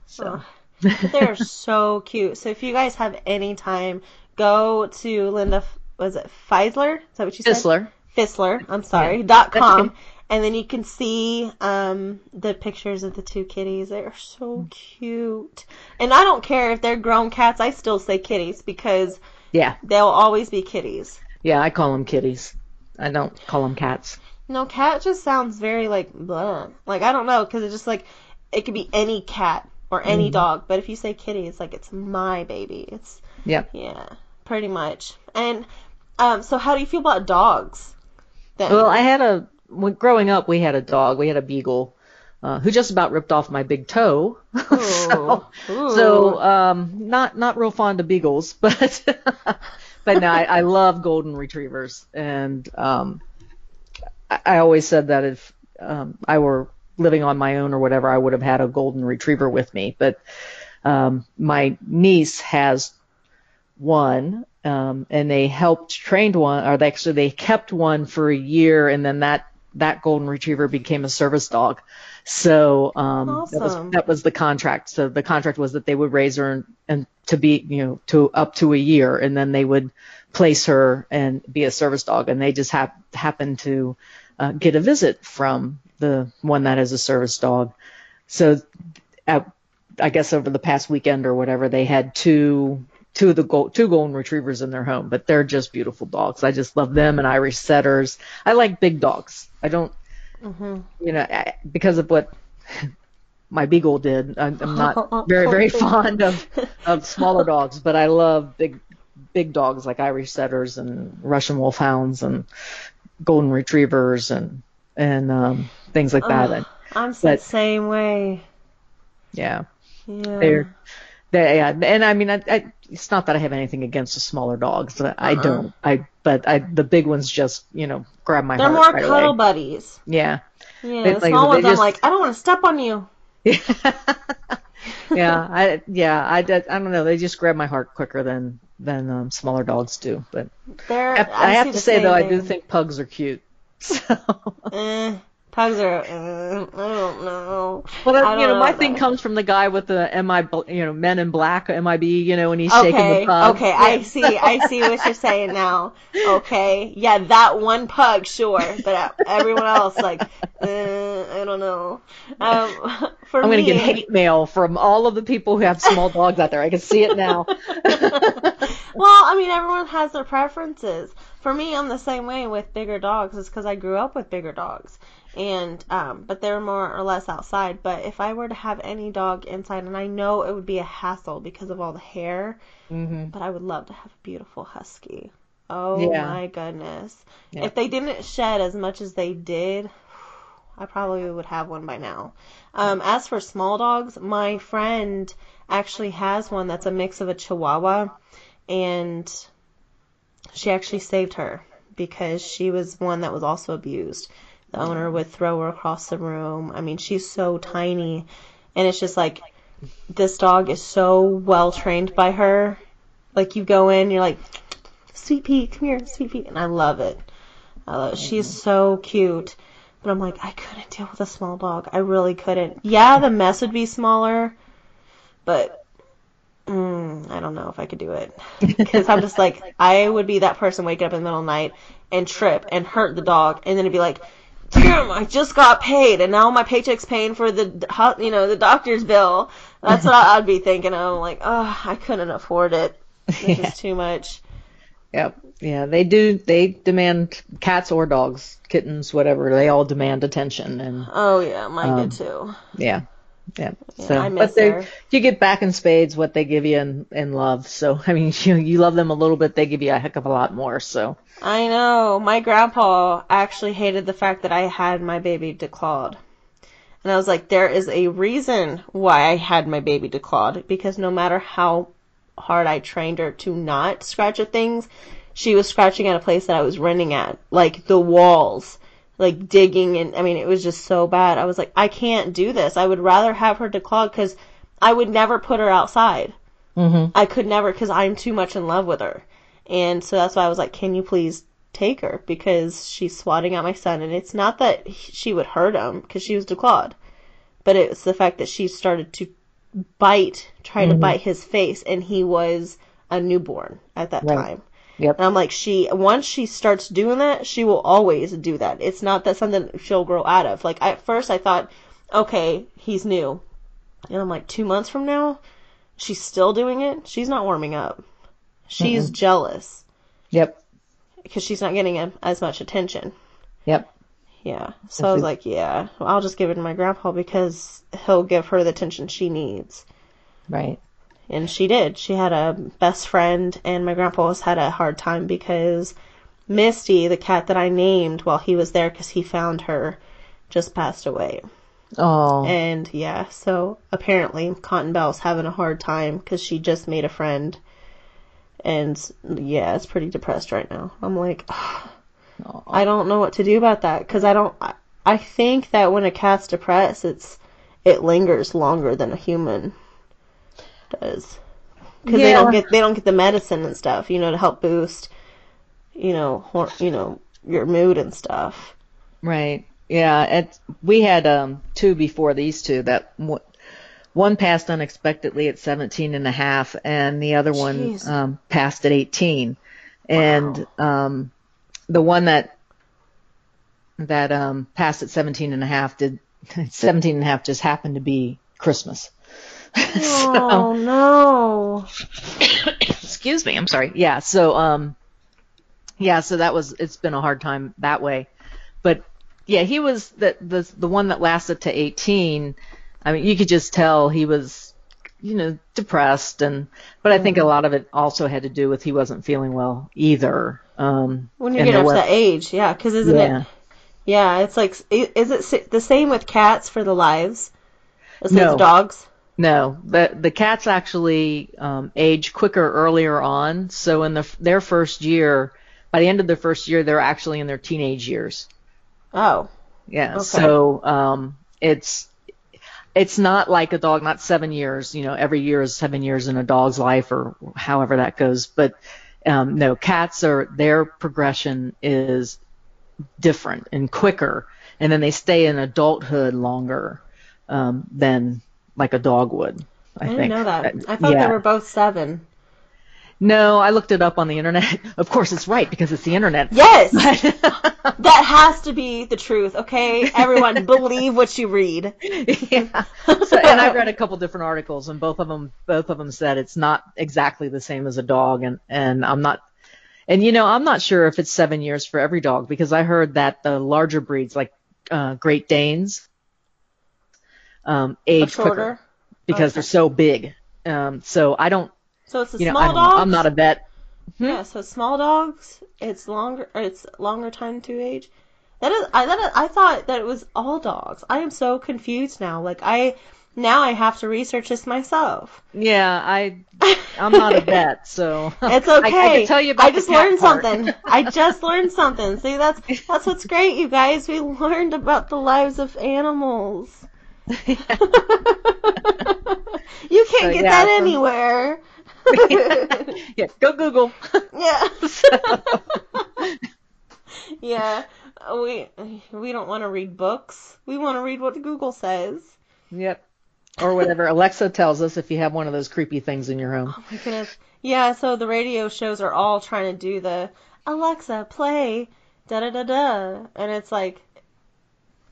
So They're so cute. So if you guys have any time, go to Linda. Was it Feisler? Is that what you said? Fissler. Fissler. I'm sorry. dot com. okay. And then you can see um, the pictures of the two kitties. They're so cute. And I don't care if they're grown cats. I still say kitties because yeah they'll always be kitties. yeah i call them kitties i don't call them cats No, cat just sounds very like blah. Like I don't know because it's just like it could be any cat or any Mm-hmm. dog. But if you say kitty, it's like it's my baby. It's yep Yeah, pretty much. And um, so how do you feel about dogs? Then? Well, I had a when growing up, we had a dog. We had a beagle uh, who just about ripped off my big toe. [LAUGHS] so, so um, not not real fond of beagles, [LAUGHS] but but no, I, I love golden retrievers, and um, I, I always said that if um, I were living on my own or whatever, I would have had a golden retriever with me. But um, my niece has one, um, and they helped trained one, or they actually they kept one for a year, and then that that golden retriever became a service dog. So um, that was that was the contract. So the contract was that they would raise her and, and to be you know to up to a year, and then they would place her and be a service dog. And they just hap- happened to uh, get a visit from the one that is a service dog. So at, I guess over the past weekend or whatever, they had two two of the gold, two golden retrievers in their home, but they're just beautiful dogs. I just love them and Irish setters. I like big dogs. I don't, you know, I, because of what [LAUGHS] my beagle did. I'm, I'm not [LAUGHS] very very fond of [LAUGHS] of smaller dogs, but I love big big dogs like Irish setters and Russian wolfhounds and golden retrievers and and um, things like that. And, I'm the same way. yeah. Yeah. They're, they, yeah, and I mean, I, I, it's not that I have anything against the smaller dogs. I Uh-uh. don't. I, but I, the big ones just, you know, grab my They're heart more right cuddle away. buddies. Yeah, Yeah, They- the like, small ones, I'm like, I don't want to step on you. [LAUGHS] yeah, I, yeah, I, I don't know. They just grab my heart quicker than than um, smaller dogs do. But They're. I, I have to say though, I do think pugs are cute. [LAUGHS] So, Eh, pugs are. Uh, I don't know. well, that, you know, know my thing that. comes from the guy with the MI, you know, Men in Black, MIB, you know, when he's shaking the pug. okay, I see, I see what you're saying now. Okay, yeah, that one pug, sure, but everyone else, like, uh, I don't know. Um, [LAUGHS] for I'm gonna get hate mail from all of the people who have small dogs out there. I can see it now. [LAUGHS] well, I mean, everyone has their preferences. For me, I'm the same way with bigger dogs. It's because I grew up with bigger dogs, and um, but they're more or less outside. But if I were to have any dog inside, and I know it would be a hassle because of all the hair, hmm but I would love to have a beautiful husky. Oh Yeah. my goodness! Yeah. If they didn't shed as much as they did, I probably would have one by now. Um, as for small dogs, my friend actually has one that's a mix of a Chihuahua, and she actually saved her because she was one that was also abused. The owner would throw her across the room. I mean, she's so tiny, and it's just like this dog is so well trained by her. Like you go in, you're like, Sweet Pea, come here, Sweet Pea, and I love it. I love it. She's so cute. But I'm like, I couldn't deal with a small dog. I really couldn't. Yeah, the mess would be smaller, but mm, I don't know if I could do it. [LAUGHS] Because I'm just like, I would be that person waking up in the middle of the night and trip and hurt the dog, and then it'd be like, damn, I just got paid, and now my paycheck's paying for the, you know, the doctor's bill. That's what I'd be thinking. I'm like, oh, I couldn't afford it. This [LAUGHS] Yeah. is too much. Yep. Yeah, they do. They demand cats or dogs, kittens, whatever. They all demand attention, and Oh yeah, mine Um, did too. yeah, yeah. Yeah, so, but they, her. you get back in spades what they give you in, in love. So, I mean, [LAUGHS] you you love them a little bit, they give you a heck of a lot more. So, I know. My grandpa actually hated the fact that I had my baby declawed. And I was like, there is a reason why I had my baby declawed because no matter how hard I trained her to not scratch at things, she was scratching at a place that I was renting at, like the walls, like digging and I mean it was just so bad. I was like, I can't do this. I would rather have her declawed because I would never put her outside. hmm I could never because I'm too much in love with her. And so that's why I was like, can you please take her? Because she's swatting at my son. And it's not that she would hurt him because she was declawed, but it's the fact that she started to bite, try to bite his face. And he was a newborn at that Right. time. Yep. And I'm like, she, once she starts doing that, she will always do that. It's not that something she'll grow out of. Like, at first I thought, okay, he's new. And I'm like, two months from now, she's still doing it. She's not warming up. She's jealous Yep. because she's not getting a, as much attention. Yep. Yeah. So I was like, yeah, well, I'll just give it to my grandpa because he'll give her the attention she needs. Right. And she did. She had a best friend, and my grandpa has had a hard time because Misty, the cat that I named while he was there because he found her, just passed away. Oh. And yeah, so apparently Cotton Bell's having a hard time because she just made a friend. And yeah, it's pretty depressed right now. I'm like, [SIGHS] I don't know what to do about that because I don't. I, I think that when a cat's depressed, it's it lingers longer than a human does because they don't get they don't get the medicine and stuff, you know, to help boost, you know, hor- you know, your mood and stuff. Right. Yeah. It, we had um, two before these two that w- one passed unexpectedly at 17 and a half and the other one um, passed at 18. And um, the one that that um, passed at 17 and a half did [LAUGHS] 17 and a half just happened to be Christmas. [LAUGHS] Oh no! excuse me i'm sorry yeah so um yeah so that was it's been a hard time that way but yeah he was the the the one that lasted to 18 i mean you could just tell he was you know depressed and but i think a lot of it also had to do with he wasn't feeling well either um When you get up to that age, yeah, because isn't yeah it? Yeah, it's like, is it the same with cats for the lives as No. with dogs? No, the the cats actually um, age quicker earlier on. So in the their first year, by the end of their first year, they're actually in their teenage years. Oh, Yeah. Okay. So um, it's it's not like a dog, not seven years. You know, every year is seven years in a dog's life, or however that goes. But um, no, cats are their progression is different and quicker, and then they stay in adulthood longer um, than like a dog would. I, I, didn't know that. Uh, I thought yeah. they were both seven. No, I looked it up on the internet. [LAUGHS] Of course, it's right because it's the internet. Yes, [LAUGHS] [LAUGHS] that has to be the truth. Okay, everyone, believe what you read. yeah. So, and I've read a couple different articles, and both of them, both of them said it's not exactly the same as a dog, and and I'm not, and you know, I'm not sure if it's seven years for every dog because I heard that the larger breeds, like uh, Great Danes um, age quicker because Okay. they're so big. Um, so I don't, So it's the you know, small I dogs. I'm not a vet. Yeah, so small dogs, it's longer, it's longer time to age. That is, I that is, I thought that it was all dogs. I am so confused now. Like I, now I have to research this myself. Yeah, I, I'm not a vet, so [LAUGHS] It's [LAUGHS] okay. I, can tell you about I just learned part. something. I just learned something. See, that's that's what's great, you guys. We learned about the lives of animals. [LAUGHS] you can't So, get yeah, that so- anywhere. [LAUGHS] yeah, go Google. [LAUGHS] yeah. yeah. We we don't want to read books. We want to read what Google says. yep. Or whatever Alexa tells us if you have one of those creepy things in your home. Oh my goodness. Yeah, so the radio shows are all trying to do the Alexa play da da da da, and it's like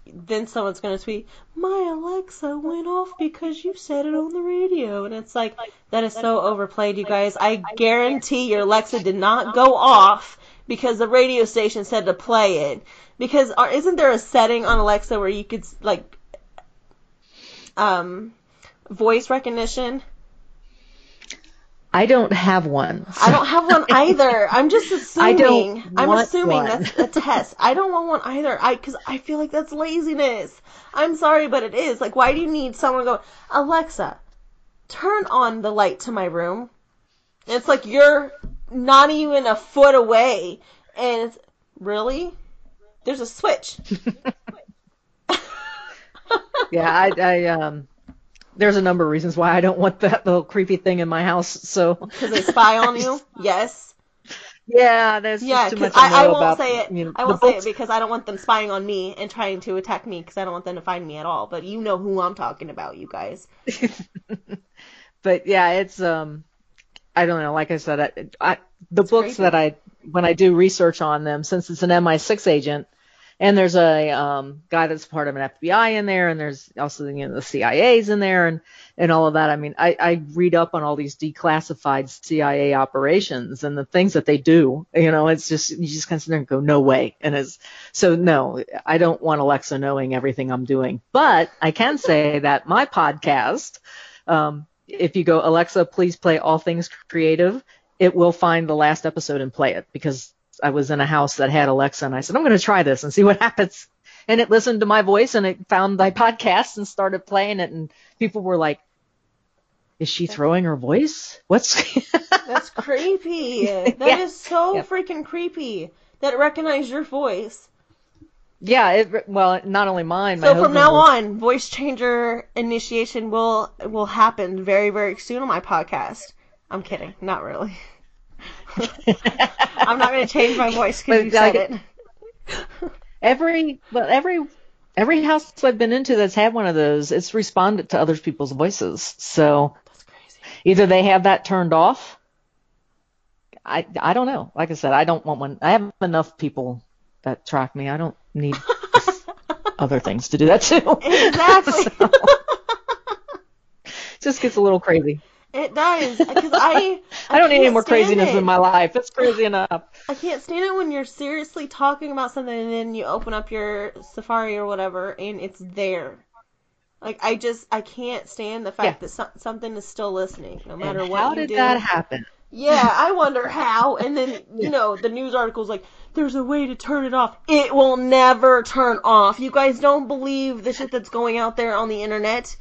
then someone's gonna tweet, "My Alexa went off because you said it on the radio," and it's like that is so overplayed, you guys. I guarantee your Alexa did not go off because the radio station said to play it. Because are, isn't there a setting on Alexa where you could like um voice recognition? I don't have one. I don't have one [LAUGHS] either. I'm just assuming. I don't I'm assuming one. that's a test. I don't want one either. I because I feel like that's laziness. I'm sorry, but it is. Like, why do you need someone to go, Alexa, turn on the light to my room? And it's like you're not even a foot away, and it's really there's a switch. [LAUGHS] Yeah, I, I um, there's a number of reasons why I don't want that little creepy thing in my house. So Because they spy on you. [LAUGHS] Yes. yeah, there's Yeah, too because much I, I, I won't about. say it. You know, I won't say it because I don't want them spying on me and trying to attack me because I don't want them to find me at all. But you know who I'm talking about, you guys. [LAUGHS] but yeah, it's um, I don't know. Like I said, I, I the books crazy. that I when I do research on them, since it's an MI6 agent, and there's a um guy that's part of an FBI in there, and there's also you know the CIA's in there, and and all of that. I mean, I I read up on all these declassified CIA operations and the things that they do. You know, it's just you just kind of sit there and go, no way, and it's so no, I don't want Alexa knowing everything I'm doing, but I can say that my podcast. Um, if you go Alexa, please play all things creative, it will find the last episode and play it because I was in a house that had Alexa and I said, I'm going to try this and see what [LAUGHS] happens. And it listened to my voice and it found my [LAUGHS] podcast and started playing it. And people were like, is she throwing her voice? What's, [LAUGHS] That's creepy. That is Yeah. so Yeah. freaking creepy. That it recognized your voice. yeah, it, well, not only mine, my So from now was- on, voice changer initiation will will happen very very soon on my podcast. I'm kidding, not really. [LAUGHS] I'm not going to change my voice because But you said like- it. [LAUGHS] every, well, every, every house I've been into that's had one of those, it's responded to other people's voices. So, That's crazy. either they have that turned off. I I don't know. Like I said, I don't want one. I have enough people that track me. I don't need [LAUGHS] other things to do that too. Exactly. So, just gets a little crazy. Does because I [LAUGHS] I, don't need any more craziness it. in my life. It's crazy enough. I can't stand it when you're seriously talking about something and then you open up your Safari or whatever and it's there. Like I just I can't stand the fact Yeah. that so- something is still listening no matter And what how you did do. that happen? Yeah, I wonder how. And then [LAUGHS] you know the news article's like, "There's a way to turn it off." It will never turn off. You guys don't believe the shit that's going out there on the internet.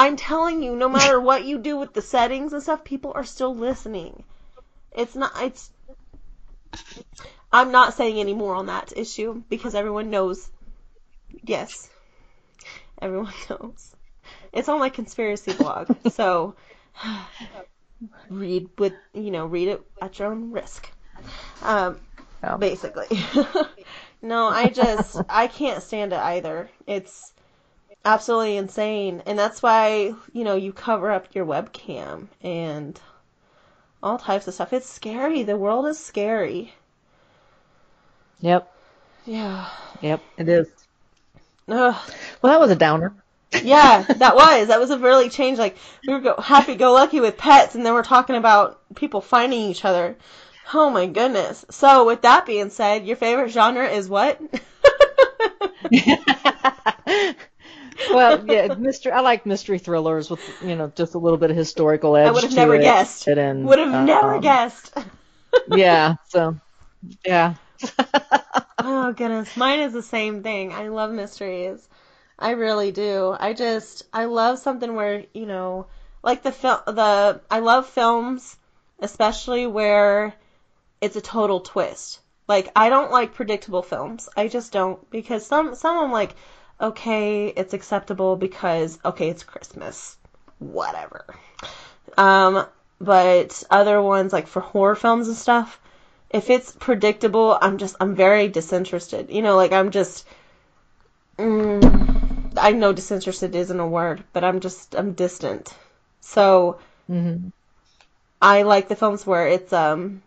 I'm telling you, no matter [LAUGHS] what you do with the settings and stuff, people are still listening. It's not. It's. I'm not saying any more on that issue because everyone knows. Yes, everyone [LAUGHS] knows. It's on my conspiracy blog, [LAUGHS] so read with you know read it at your own risk. Um, Oh. basically. no, I just I can't stand it either. It's absolutely insane, and that's why you know you cover up your webcam and all types of stuff. It's scary. The world is scary. Yep. Yeah. Yep. It is. Ugh. Well, that was a downer. Yeah, [LAUGHS] that was that was a really change. Like we were go, happy go lucky with pets, and then we're talking about people finding each other. Oh my goodness! So with that being said, your favorite genre is what? [LAUGHS] [LAUGHS] well, yeah, mystery. I like mystery thrillers with you know just a little bit of historical edge. I would have never it, guessed. And, Would have uh, never um, guessed. [LAUGHS] Yeah. So, yeah. Oh goodness, mine is the same thing. I love mysteries. I really do. I just I love something where you know, like the film. The I love films, especially where it's a total twist. Like I don't like predictable films. I just don't because some some I'm like, okay, it's acceptable because okay, it's Christmas, whatever. Um, but other ones like for horror films and stuff, if it's predictable, I'm just I'm very disinterested. You know, like I'm just. Mm, I know disinterested isn't a word, but I'm just I'm distant. So mm-hmm. I like the films where it's um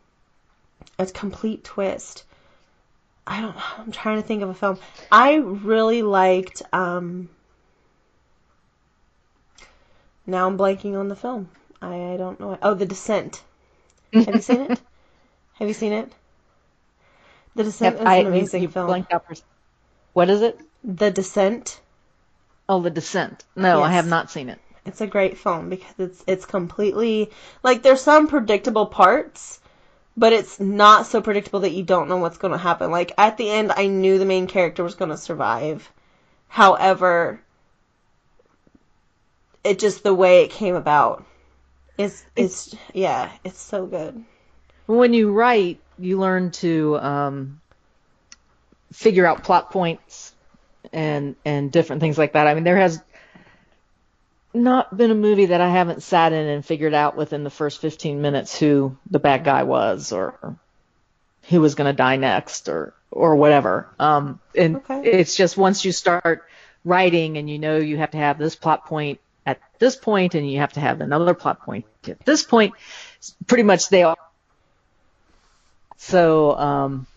a complete twist. I don't know. I'm trying to think of a film. I really liked um now I'm blanking on the film. I, I don't know. Oh, The Descent. Have you seen it? [LAUGHS] Have you seen it? The Descent is an you- amazing you film. blanked out for- What is it? The Descent. Oh, The Descent. No, I have not seen it. It's a great film because it's it's completely like there's some predictable parts, but it's not so predictable that you don't know what's going to happen. Like at the end, I knew the main character was going to survive. However, it just the way it came about is it's yeah, it's so good. When you write, you learn to um, figure out plot points and and different things like that. I mean, there has not been a movie that I haven't sat in and figured out within the first 15 minutes who the bad guy was or who was going to die next or or whatever. Um, and Okay. it's just once you start writing and you know you have to have this plot point at this point and you have to have another plot point at this point, pretty much they all. So, um,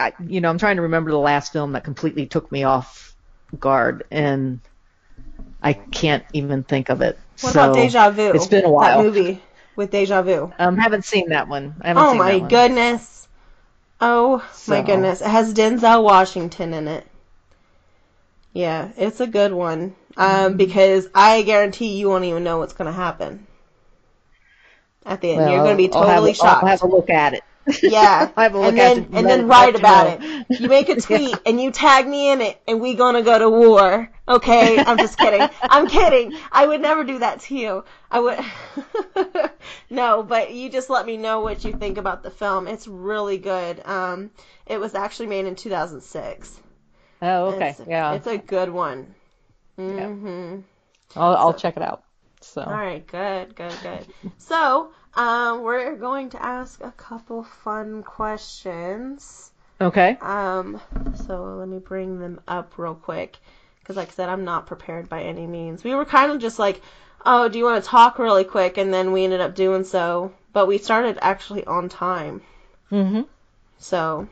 I, you know, I'm trying to remember the last film that completely took me off guard, and I can't even think of it. What so, about Deja Vu? It's been a while. That movie with Deja Vu. Um, haven't seen that one. I haven't Oh seen my goodness. Oh my goodness. It has Denzel Washington in it. Yeah, it's a good one. Mm-hmm. Um, because I guarantee you won't even know what's going to happen. At the end, Well, you're going to be I'll have totally shocked. I'll have a look at it. Yeah, [LAUGHS] I'll have a look and then it and then write about know. it. [LAUGHS] You make a tweet and you tag me in it, and we gonna go to war. Okay, I'm just kidding. [LAUGHS] I'm kidding. I would never do that to you. I would. no, but you just let me know what you think about the film. It's really good. Um, it was actually made in 2006. Oh, okay. It's, yeah. it's a good one. hmm I'll, I'll check it out. So. All right, good, good, good. So, um, we're going to ask a couple fun questions. Okay. Um, so let me bring them up real quick. Because, like I said, I'm not prepared by any means. We were kind of just like, oh, do you want to talk really quick? And then we ended up doing so. But we started actually on time. Mm-hmm. So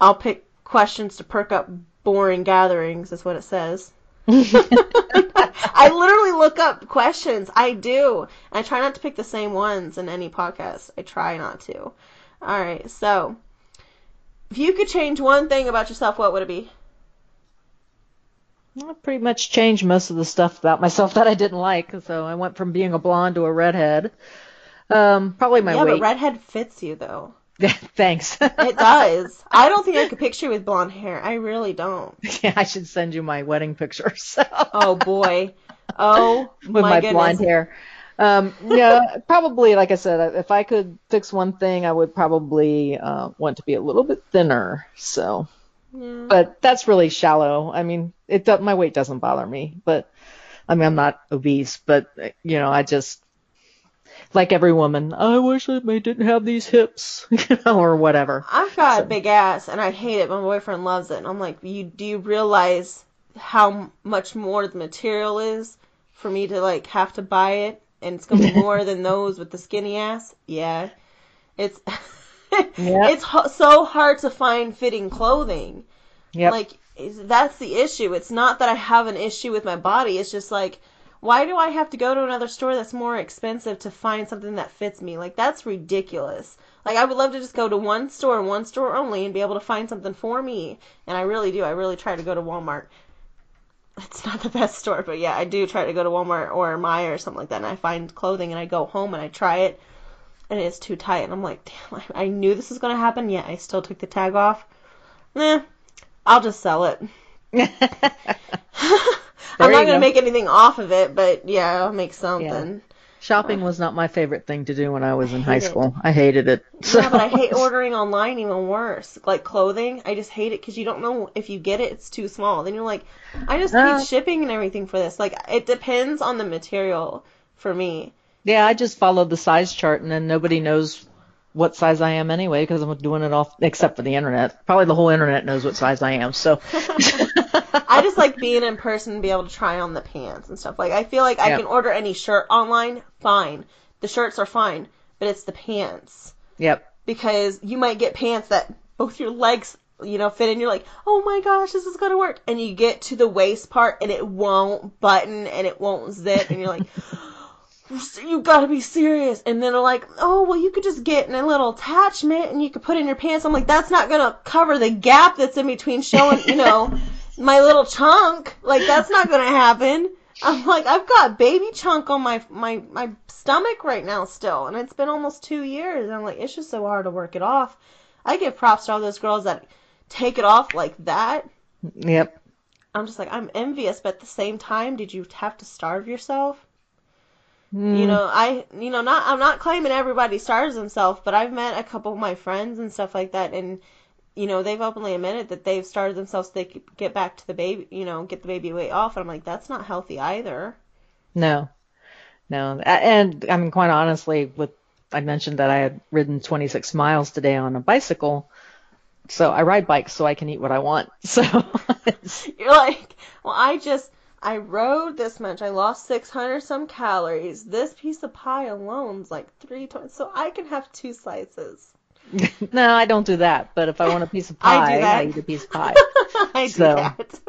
I'll pick questions to perk up boring gatherings, is what it says. I literally look up questions. I do. And I try not to pick the same ones in any podcast. I try not to. All right. So, if you could change one thing about yourself, what would it be? I pretty much changed most of the stuff about myself that I didn't like. So I went from being a blonde to a redhead. Um, probably my yeah, weight. but redhead fits you though. [LAUGHS] Thanks. It does. I don't think I could picture you with blonde hair. I really don't. [LAUGHS] yeah, I should send you my wedding pictures. Oh boy. Oh [LAUGHS] with my, my, blonde hair. Um, yeah, probably, like I said, if I could fix one thing, I would probably uh, want to be a little bit thinner. So, Yeah. but that's really shallow. I mean, it my weight doesn't bother me, but I mean, I'm not obese, but you know, I just like every woman. I wish I didn't have these hips, [LAUGHS] you know, or whatever. I've got So- a big ass and I hate it. My boyfriend loves it. And I'm like, you do you realize how much more the material is for me to like have to buy it and it's gonna be [LAUGHS] more than those with the skinny ass? Yeah, it's [LAUGHS] Yep. it's ho- so hard to find fitting clothing. Yeah, Like is- that's the issue. It's not that I have an issue with my body. It's just like why do I have to go to another store that's more expensive to find something that fits me? Like that's ridiculous. Like I would love to just go to one store and one store only and be able to find something for me. And I really do. I really try to go to Walmart. It's not [LAUGHS] the best store, but yeah, I do try to go to Walmart or Meijer or something like that and I find clothing and I go home and I try it and it's too tight and I'm like, damn, I, I knew this was gonna happen, yet I still took the tag off. Nah, I'll just sell it. [LAUGHS] [LAUGHS] I'm not gonna make anything off of it, but yeah, I'll make something. Shopping was not my favorite thing to do when I was in high hate it. school. I hated it. So. Yeah, but I [LAUGHS] hate ordering online even worse. Like clothing, I just hate it because you don't know if you get it, it's too small. Then you're like, I just Uh. paid shipping and everything for this. Like it depends on the material for me. Yeah, I just followed the size chart, and then nobody knows what size I am anyway because I'm doing it off, except for the internet. Probably the whole internet knows what size I am. So. [LAUGHS] [LAUGHS] I just like being in person and be able to try on the pants and stuff. Like I feel like I Yeah. can order any shirt online, fine. The shirts are fine, but it's the pants. Yep. because you might get pants that both your legs you know fit in you're like oh my gosh this is gonna work and you get to the waist part and it won't button and it won't zip and you're like [GASPS] you gotta be serious and then they're like oh well you could just get in a little attachment and you could put in your pants i'm like that's not gonna cover the gap that's in between showing you know [LAUGHS] my little chunk. Like that's not gonna happen. I'm like i've got baby chunk on my my my stomach right now still and it's been almost two years and i'm like it's just so hard to work it off. I give props to all those girls that take it off like that. Yep. i'm just like i'm envious but at the same time did you have to starve yourself? Mm. you know i you know not i'm not claiming everybody starves themselves but i've met a couple of my friends and stuff like that and you know they've openly admitted that they've started themselves so they could get back to the baby you know get the baby weight off and i'm like that's not healthy either No. No. And I mean, quite honestly, with I mentioned that I had ridden 26 miles today on a bicycle. So I ride bikes so I can eat what I want. [LAUGHS] So [LAUGHS] you're like well i just i rode this much i lost 600 some calories this piece of pie alone's like three times so i can have two slices [LAUGHS] no, I don't do that. But if I want a piece of [LAUGHS] I pie, that. I eat a piece of [LAUGHS] pie. i do So- that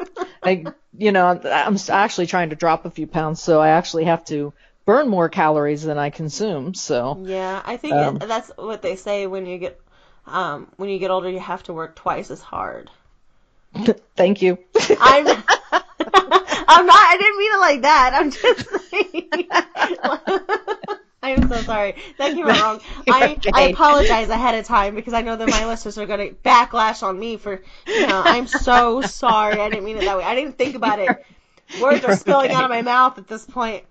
I, you know, I'm actually trying to drop a few pounds, so I actually have to burn more calories than I consume. So Yeah, I think Um, that's what they say when you get um, when you get older, you have to work twice as hard. thank you. I'm I'm not. I didn't mean it like that. I'm just saying. [LAUGHS] I'm so sorry. That came out [LAUGHS] wrong. [LAUGHS] I, I apologize ahead of time because I know that my listeners are going to backlash on me for, you know, I'm so sorry. I didn't mean it that way. I didn't think about it. Words are spilling okay. out of my mouth at this point.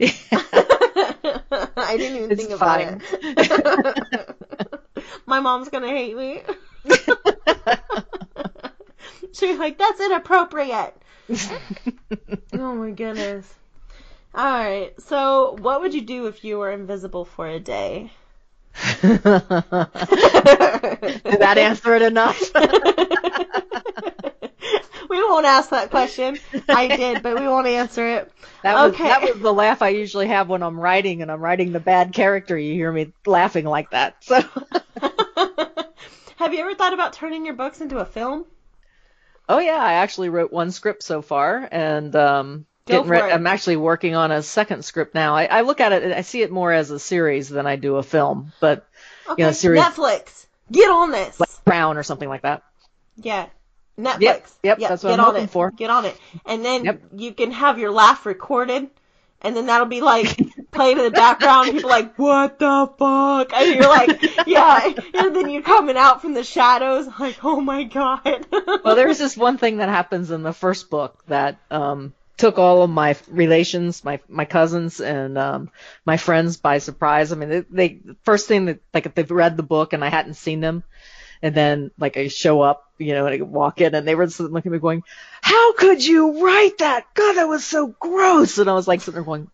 I didn't even It's think about it. My mom's gonna hate me. She's like, that's inappropriate. oh my goodness. Alright, so what would you do if you were invisible for a day? [LAUGHS] Did that answer it enough? [LAUGHS] we won't ask that question. I did, but we won't answer it. That was Okay. that was the laugh I usually have when I'm writing and I'm writing the bad character. You hear me laughing like that. So [LAUGHS] Have you ever thought about turning your books into a film? Oh yeah, I actually wrote one script so far, and um, Go getting for re- it. I'm actually working on a second script now. I, I look at it, I see it more as a series than I do a film, but Okay, know, series- Netflix. Get on this. like Brown or something like that. Yeah. Netflix. Yep, yep, that's what get I'm on hoping it. for. Get on it. And then Yep. you can have your laugh recorded and then that'll be like [LAUGHS] playing in the background. People are like, what the fuck? And you're like, [LAUGHS] yeah. And then you're coming out from the shadows like, oh my god. [LAUGHS] Well, there's this one thing that happens in the first book that um, took all of my relations, my my cousins, and um, my friends by surprise. I mean, they, they first thing that like if they've read the book and I hadn't seen them, and then like I show up, you know, and I walk in and they were looking at me going, "How could you write that? God, that was so gross!" And I was like sitting there going,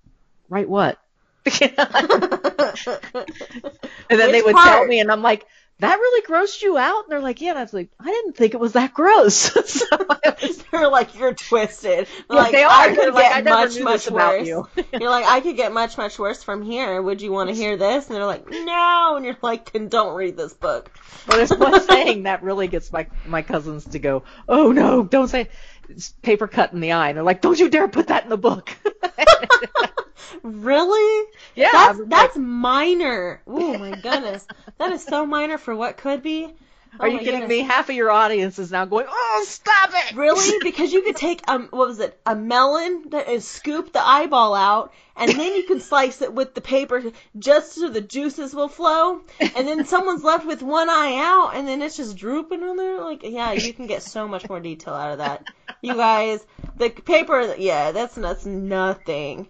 "Write what?" [LAUGHS] [LAUGHS] And then they Which would tell me, and I'm like, "That really grossed you out?" And they're like, "Yeah." And I was like, "I didn't think it was that gross." [LAUGHS] so I was, They're like, you're twisted. Yeah, like, they are. I could like, get much, much worse. you. [LAUGHS] [LAUGHS] you're like, I could get much, much worse from here. Would you want to hear this? And they're like, no. And you're like, then don't read this book. well, there's one saying that really gets my my cousins to go, "Oh no, don't say." Paper cut in the eye. And they're like, "Don't you dare put that in the book." [LAUGHS] Really? yeah, That's that's minor. Oh my goodness. that is so minor for what could be. Are Oh you kidding goodness. me? Half of your audience is now going, "Oh, stop it!" Really? [LAUGHS] Because you could take um what was it? A melon that is scoop the eyeball out and then you can slice it with the paper just so the juices will flow and then someone's [LAUGHS] left with one eye out and then it's just drooping on there like yeah, you can get so much more detail out of that. You guys, the paper yeah, that's that's nothing.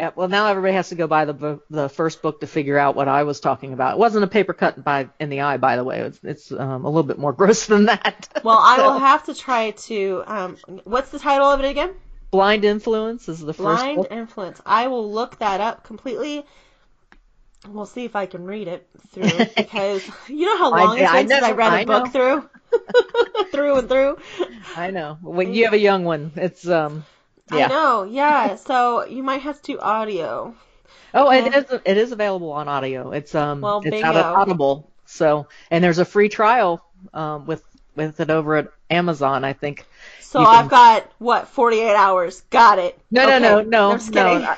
Yeah, well, now everybody has to go buy the the first book to figure out what I was talking about. It wasn't a paper cut by in the eye, by the way. It's, it's um, a little bit more [LAUGHS] gross than that. Well, I will have to try to um what's the title of it again? Blind Influence is the first Blind book. Influence. I will look that up completely. We'll see if I can read it through [LAUGHS] because you know how I- long it's I been since I read a I book through, [LAUGHS] through and through. I know. When you have a young one, it's um. Yeah. I know, yeah. So you might have to do audio. Oh, it is. It is available on audio. It's um. Well, it's out of. Audible. So, and there's a free trial um with with it over at Amazon. I think. So You I've got what 48 hours. Got it. No, Okay. no, no, no, no. kidding. [LAUGHS] I,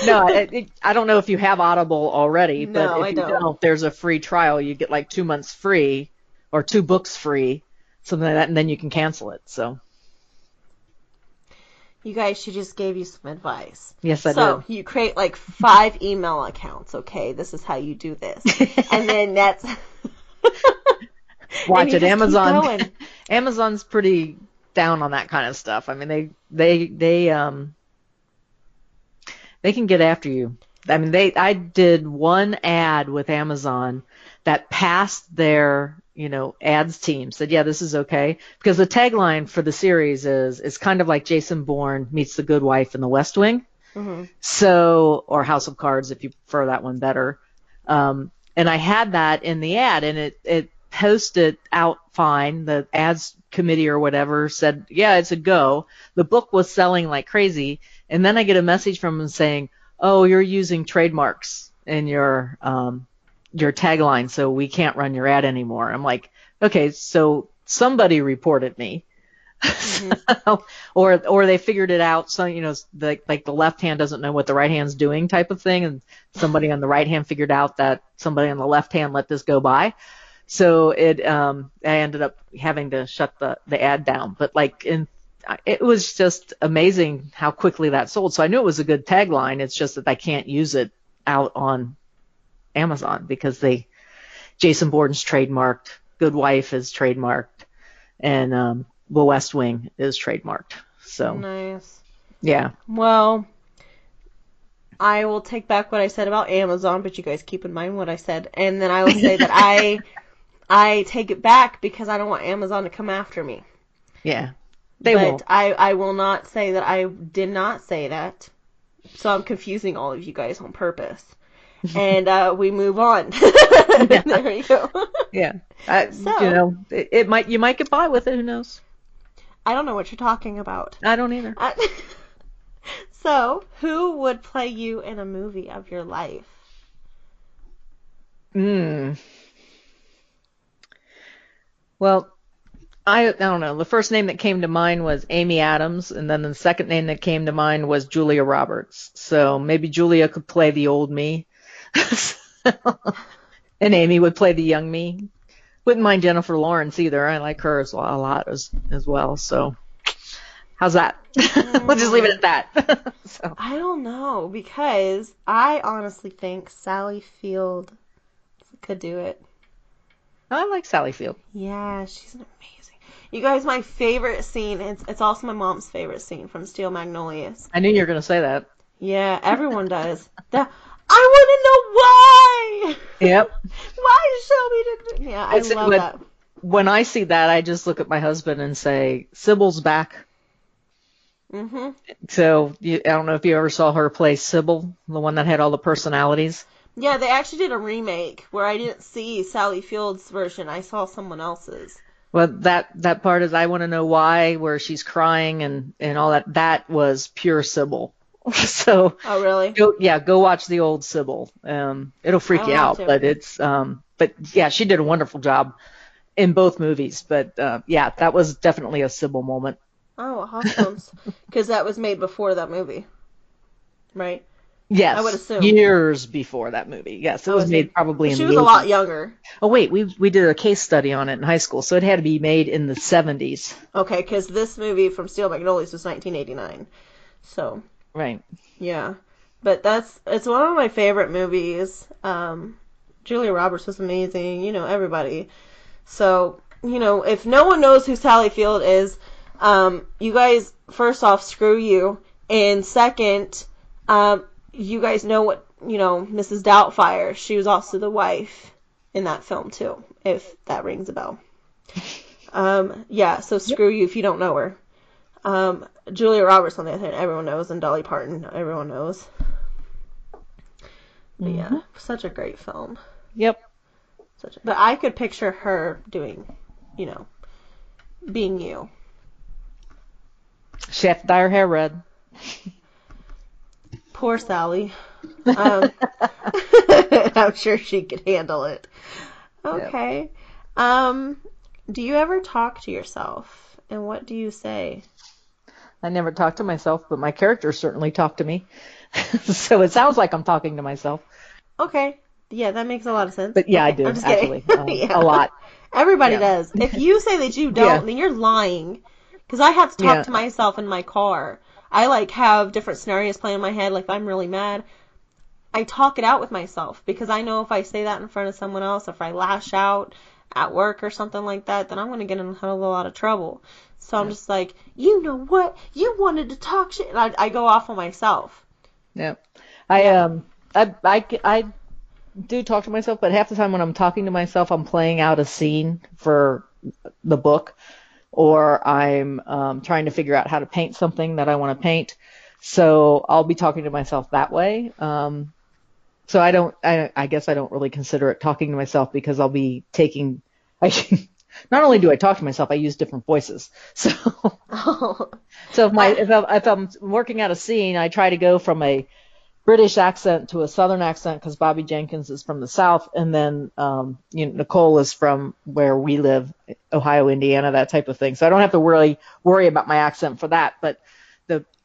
no, it, it, I don't know if you have Audible already, but No, if I you don't. don't, there's a free trial. You get like two months free, or two books free, something like that, and then you can cancel it. So You guys, she just gave you some advice. yes, I so do. you create like five email accounts. Okay, this is how you do this, [LAUGHS] and then that's. Watch [LAUGHS] it. Amazon. Amazon's pretty down on that kind of stuff. I mean, they they they um they can get after you. I mean, they I did one ad with Amazon that passed their you know ads team said yeah this is okay because the tagline for the series is it's kind of like Jason Bourne meets the Good Wife in The West Wing. Mhm. So, or House of Cards if you prefer that one better. Um, and I had that in the ad and it, it posted out fine. The ads committee or whatever said, yeah, it's a go. The book was selling like crazy. And then I get a message from them saying, oh, you're using trademarks in your, um, your tagline, so we can't run your ad anymore. I'm like, okay, so somebody reported me. [LAUGHS] or or they figured it out. So you know, the, like the left hand doesn't know what the right hand's doing, type of thing, and somebody on the right hand figured out that somebody on the left hand let this go by. So it um I ended up having to shut the the ad down. But like in it was just amazing how quickly that sold. So I knew it was a good tagline. It's just that I can't use it out on Amazon because they Jason Bourne's trademarked, Good Wife is trademarked, and um, The West Wing is trademarked. So Nice. yeah, Well, I will take back what I said about Amazon, but you guys keep in mind what I said, and then I will say that I [LAUGHS] I take it back because I don't want Amazon to come after me. yeah, they but won't. I I will not say that I did not say that. So I'm confusing all of you guys on purpose. [LAUGHS] And uh, we move on. [LAUGHS] there you go. [LAUGHS] Yeah, I, So- you know, it, it might you might get by with it. Who knows? I don't know what you're talking about. I don't either. I- so, who would play you in a movie of your life? Mm. Well, I I don't know. The first name that came to mind was Amy Adams, and then the second name that came to mind was Julia Roberts. So maybe Julia could play the old me, [LAUGHS] and Amy would play the young me. Wouldn't mind Jennifer Lawrence either. I like her as well, a lot as as well. So how's that? [LAUGHS] we'll just leave it at that. [LAUGHS] so I don't know because I honestly think Sally Field could do it. I like Sally Field. Yeah, she's an amazing. You guys, my favorite scene. It's it's also my mom's favorite scene from Steel Magnolias. I knew you were going to say that. Yeah, everyone does. The I want to know why. Yep. [LAUGHS] Why Shelby didn't? Yeah, I It's- love but- that. when I see that, I just look at my husband and say, Sybil's back. Mhm. So you, I don't know if you ever saw her play Sybil, the one that had all the personalities. Yeah, they actually did a remake where I didn't see Sally Field's version. I saw someone else's. Well, that that part is I want to know why, where she's crying and and all that. That was pure Sybil. [LAUGHS] so Oh, really? go, yeah, go watch the old Sybil. Um, it'll freak I'll you out, to. but it's um, but yeah, she did a wonderful job in both movies. But uh, yeah, that was definitely a Sybil moment. Oh, Hawthorne's. Because [LAUGHS] that was made before that movie. Right? Yes, I would assume. years before that movie. Yes, it I was made think- probably in the She was a lot younger. Oh wait, we we did a case study on it in high school, so it had to be made in the 70s. Okay, because this movie from Steel Magnolias was 1989. So, Right. yeah. But that's, it's one of my favorite movies. Um, Julia Roberts was amazing. You know, everybody. So, you know, if no one knows who Sally Field is, um, you guys, first off, screw you. And second, um, you guys know what, you know, Mrs. Doubtfire, she was also the wife in that film too, if that rings a bell. [LAUGHS] Um, yeah, so screw you if you don't know her. Um, Julia Roberts on the other hand, everyone knows, and Dolly Parton, everyone knows. But yeah, such a great film. Yep. Such a, but I could picture her doing, you know, being you. She had to dye her hair red. Poor Sally. [LAUGHS] Um, [LAUGHS] I'm sure she could handle it. Okay. Um, do you ever talk to yourself? And what do you say? I never talk to myself, but my characters certainly talk to me. [LAUGHS] so it sounds like I'm talking to myself. Okay. Yeah, that makes a lot of sense. But yeah, I Okay, do I'm just kidding. actually um, [LAUGHS] Yeah. a lot. Everybody Yeah. does. If you say that you [LAUGHS] don't, Yeah. then you're lying. Because I have to talk to myself in my car. I like have different scenarios playing in my head. Like if I'm really mad, I talk it out with myself because I know if I say that in front of someone else, if I lash out at work or something like that, then I'm gonna get in a hell of a lot of trouble. So I'm just like, you know what? You wanted to talk shit, and I, I go off on myself. Yeah. I um I, I I do talk to myself, but half the time when I'm talking to myself, I'm playing out a scene for the book, or I'm um, trying to figure out how to paint something that I want to paint. So I'll be talking to myself that way. Um, so I don't. I, I guess I don't really consider it talking to myself because I'll be taking. I, [LAUGHS] not only do I talk to myself, I use different voices. [LAUGHS] So. So if my if I'm, if I'm working out a scene, I try to go from a British accent to a Southern accent because Bobby Jenkins is from the South, and then um, you know, Nicole is from where we live, Ohio, Indiana, that type of thing. So I don't have to really worry about my accent for that. But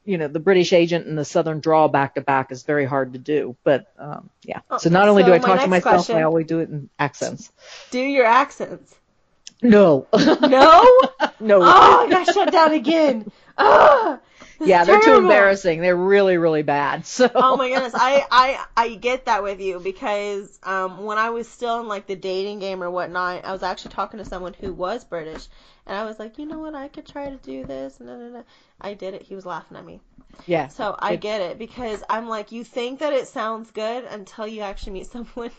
you know the British agent and the Southern draw back to back is very hard to do. But um, yeah. So not only so do I talk to myself, question- I always do it in accents. Do your accents. No, No? [LAUGHS] no. oh, I got shut down again. This [LAUGHS] yeah, they're too embarrassing. They're really, really bad. So. Oh my goodness, I, I I get that with you because um when I was still in like the dating game or whatnot, I was actually talking to someone who was British, and I was like, you know what, I could try to do this. No, no, no. I did it. He was laughing at me. Yeah. So I get it because I'm like, you think that it sounds good until you actually meet [LAUGHS] someone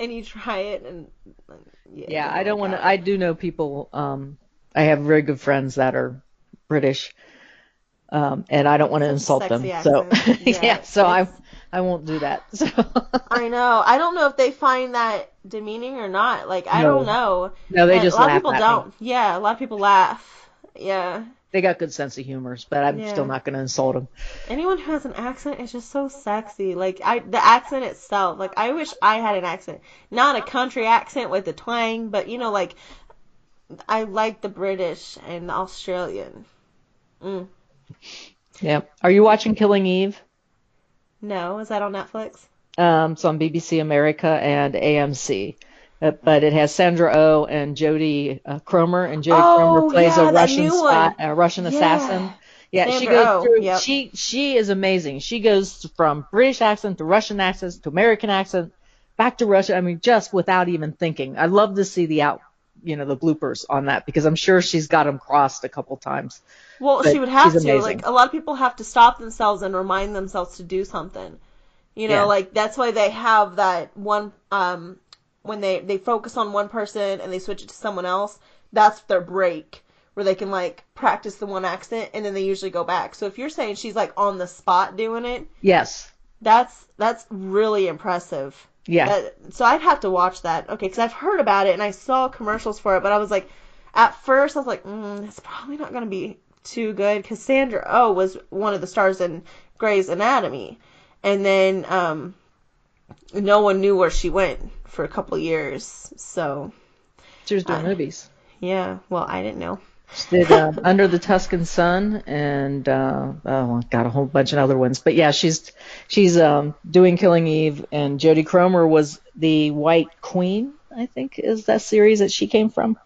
and you try it and yeah. Yeah, I don't want to. I do know people. Um, I have very good friends that are British, um, and I don't want to insult them. sexy [LAUGHS] So yeah, Yeah, so I I won't do that. [LAUGHS] So I know. I don't know if they find that demeaning or not. Like I No. don't know. no, they And just a lot laugh of people don't. me. Yeah, a lot of people laugh. Yeah. They got good sense of humors, but I'm Yeah. still not going to insult them. Anyone who has an accent is just so sexy. Like I, the accent itself. Like I wish I had an accent, not a country accent with the twang, but you know, like I like the British and the Australian. Mm. Yeah. Are you watching Killing Eve? No, is that on Netflix? Um, it's on BBC America and AMC. Uh, but it has Sandra Oh and Jodie uh, Comer, and Jodie Oh, Comer plays yeah, a Russian spy, a Russian Yeah. assassin. Yeah, she Sandra goes Oh, through. yep. She she is amazing. She goes from British accent to Russian accent to American accent, back to Russia. I mean, just without even thinking. I love to see the out, you know, the bloopers on that because I'm sure she's got them crossed a couple times. Well, But she would have to. amazing. Like a lot of people have to stop themselves and remind themselves to do something. You know, Yeah. like that's why they have that one um when they they focus on one person and they switch it to someone else, that's their break where they can like practice the one accent and then they usually go back. So if you're saying she's like on the spot doing it, Yes. that's that's really impressive. Yeah. That- so I'd have to watch that. Okay, because I've heard about it and I saw commercials for it, but I was like, at first I was like, mm, it's probably not going to be too good because Sandra Oh was one of the stars in Grey's Anatomy, and then um, no one knew where she went for a couple years. So she was doing I- movies. yeah, well I didn't know. She did um, Under the Tuscan Sun and uh, oh, got a whole bunch of other ones. But yeah, she's she's um, doing Killing Eve, and Jodie Comer was the White Queen, I think, is that series that she came from,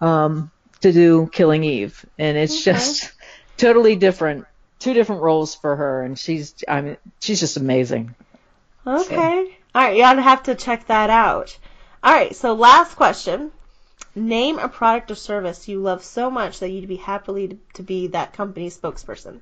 um, to do Killing Eve, and it's Okay. just totally different, two different roles for her, and she's I mean she's just amazing. Okay. All right, you ought to have to check that out. All right, so last question. Name a product or service you love so much that you'd be happily to, to be that company's spokesperson.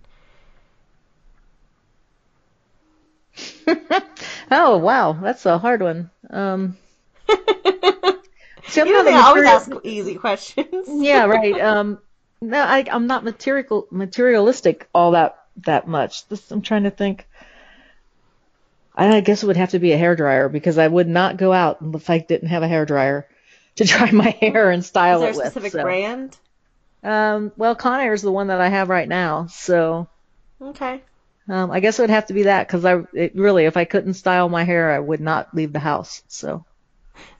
[LAUGHS] oh wow, that's a hard one. Um, [LAUGHS] see, I'm you know they always material- ask easy questions. [LAUGHS] yeah, right. Um, no, I, I'm not material materialistic all that that much. This, I'm trying to think. I guess it would have to be a hair dryer because I would not go out if I didn't have a hair dryer to dry my hair and Is style there a it with. specific so. brand? Um, well, Conair is the one that I have right now, so Okay. um, I guess it would have to be that because I it, really, if I couldn't style my hair, I would not leave the house. So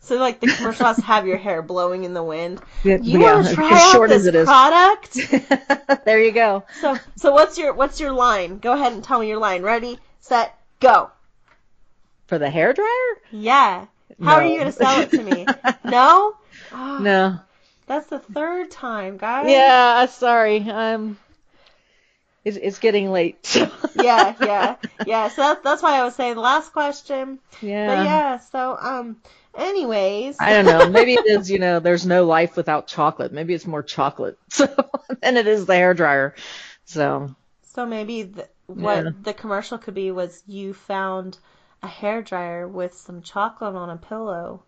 So like the commercial has have your hair blowing in the wind. yeah, You yeah, want to try as out this is. product? [LAUGHS] there you go. So so what's your what's your line? Go ahead and tell me your line. Ready, set, go. For the hair dryer? Yeah. How are you gonna sell it to me? [LAUGHS] no? Oh, No. That's the third time, guys. Yeah, sorry. Um, it's it's getting late. So. [LAUGHS] yeah, yeah, [LAUGHS] yeah. So that's that's why I was saying the last question. yeah. But yeah, so um, anyways. I don't know. Maybe it is. You know, there's no life without chocolate. Maybe it's more chocolate so than it is the hair dryer. So So maybe the, what Yeah. the commercial could be was you found a hair dryer with some chocolate on a pillow,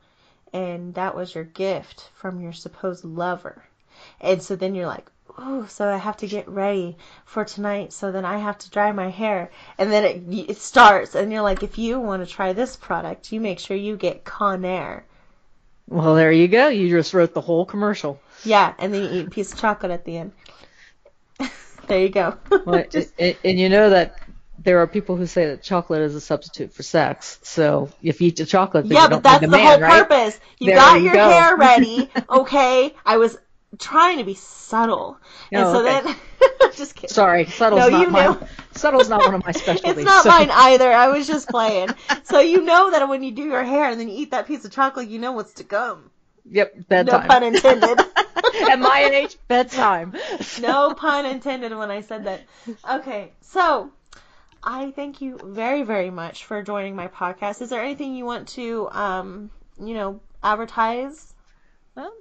and that was your gift from your supposed lover. And so then you're like, oh, so I have to get ready for tonight. So then I have to dry my hair, and then it it starts, and you're like, if you want to try this product, you make sure you get Conair. well, there you go. You just wrote the whole commercial. Yeah, and then you eat a piece of chocolate at the end. [LAUGHS] there you go. Well, [LAUGHS] Just- and, and you know that there are people who say that chocolate is a substitute for sex. So if you eat the chocolate, then Yeah, but that's the a whole right? purpose. You There got you your hair [LAUGHS] ready, okay? I was trying to be subtle, and Oh, so okay. then [LAUGHS] just kidding. Sorry, subtle's No, not you mine. know. [LAUGHS] Subtle's not one of my specialties. It's not so- mine either. I was just playing. so you know that when you do your hair and then you eat that piece of chocolate, you know what's to come. Yep, bedtime. No pun intended. At my age, bedtime. no pun intended when I said that. Okay, so I thank you very, very much for joining my podcast. Is there anything you want to, um, you know, advertise Well,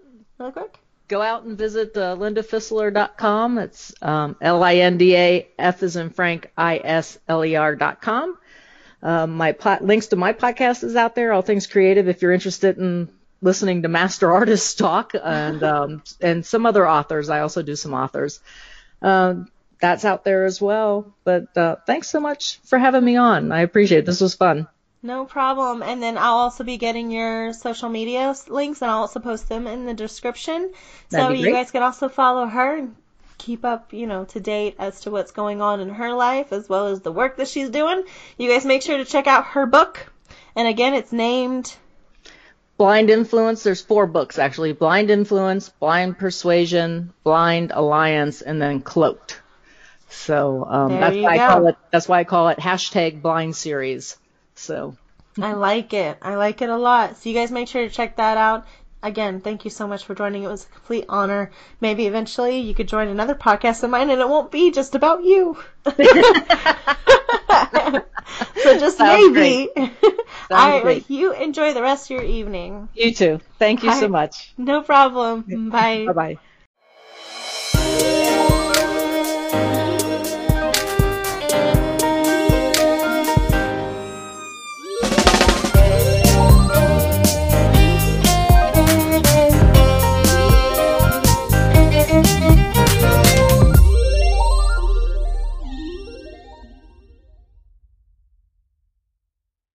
quick? go out and visit uh, lindafisler.com. It's um, L-I-N-D-A-F is in Frank, I-S-L-E-R dot com. Um, my links to my podcast is out there, All Things Creative, if you're interested in listening to master [LAUGHS] artists talk and um, and some other authors. I also do some authors. Um, that's out there as well. But uh, thanks so much for having me on. I appreciate it. This was fun. No problem. And then I'll also be getting your social media links and I'll also post them in the description. So That'd be you guys can also follow her and keep up, you know, to date as to what's going on in her life as well as the work that she's doing. You guys make sure to check out her book. And again, it's named Blind Influence, there's four books actually. Blind Influence, Blind Persuasion, Blind Alliance, and then Cloaked. So um, that's why I call it that's why I call it hashtag blind series. So I like it. I like it a lot. So you guys make sure to check that out. Again, thank you so much for joining. It was a complete honor. Maybe eventually you could join another podcast of mine and it won't be just about you. [LAUGHS] so just Sounds maybe. [LAUGHS] All right, great. you enjoy the rest of your evening. you too. Thank you so much. No problem. Bye. Bye bye.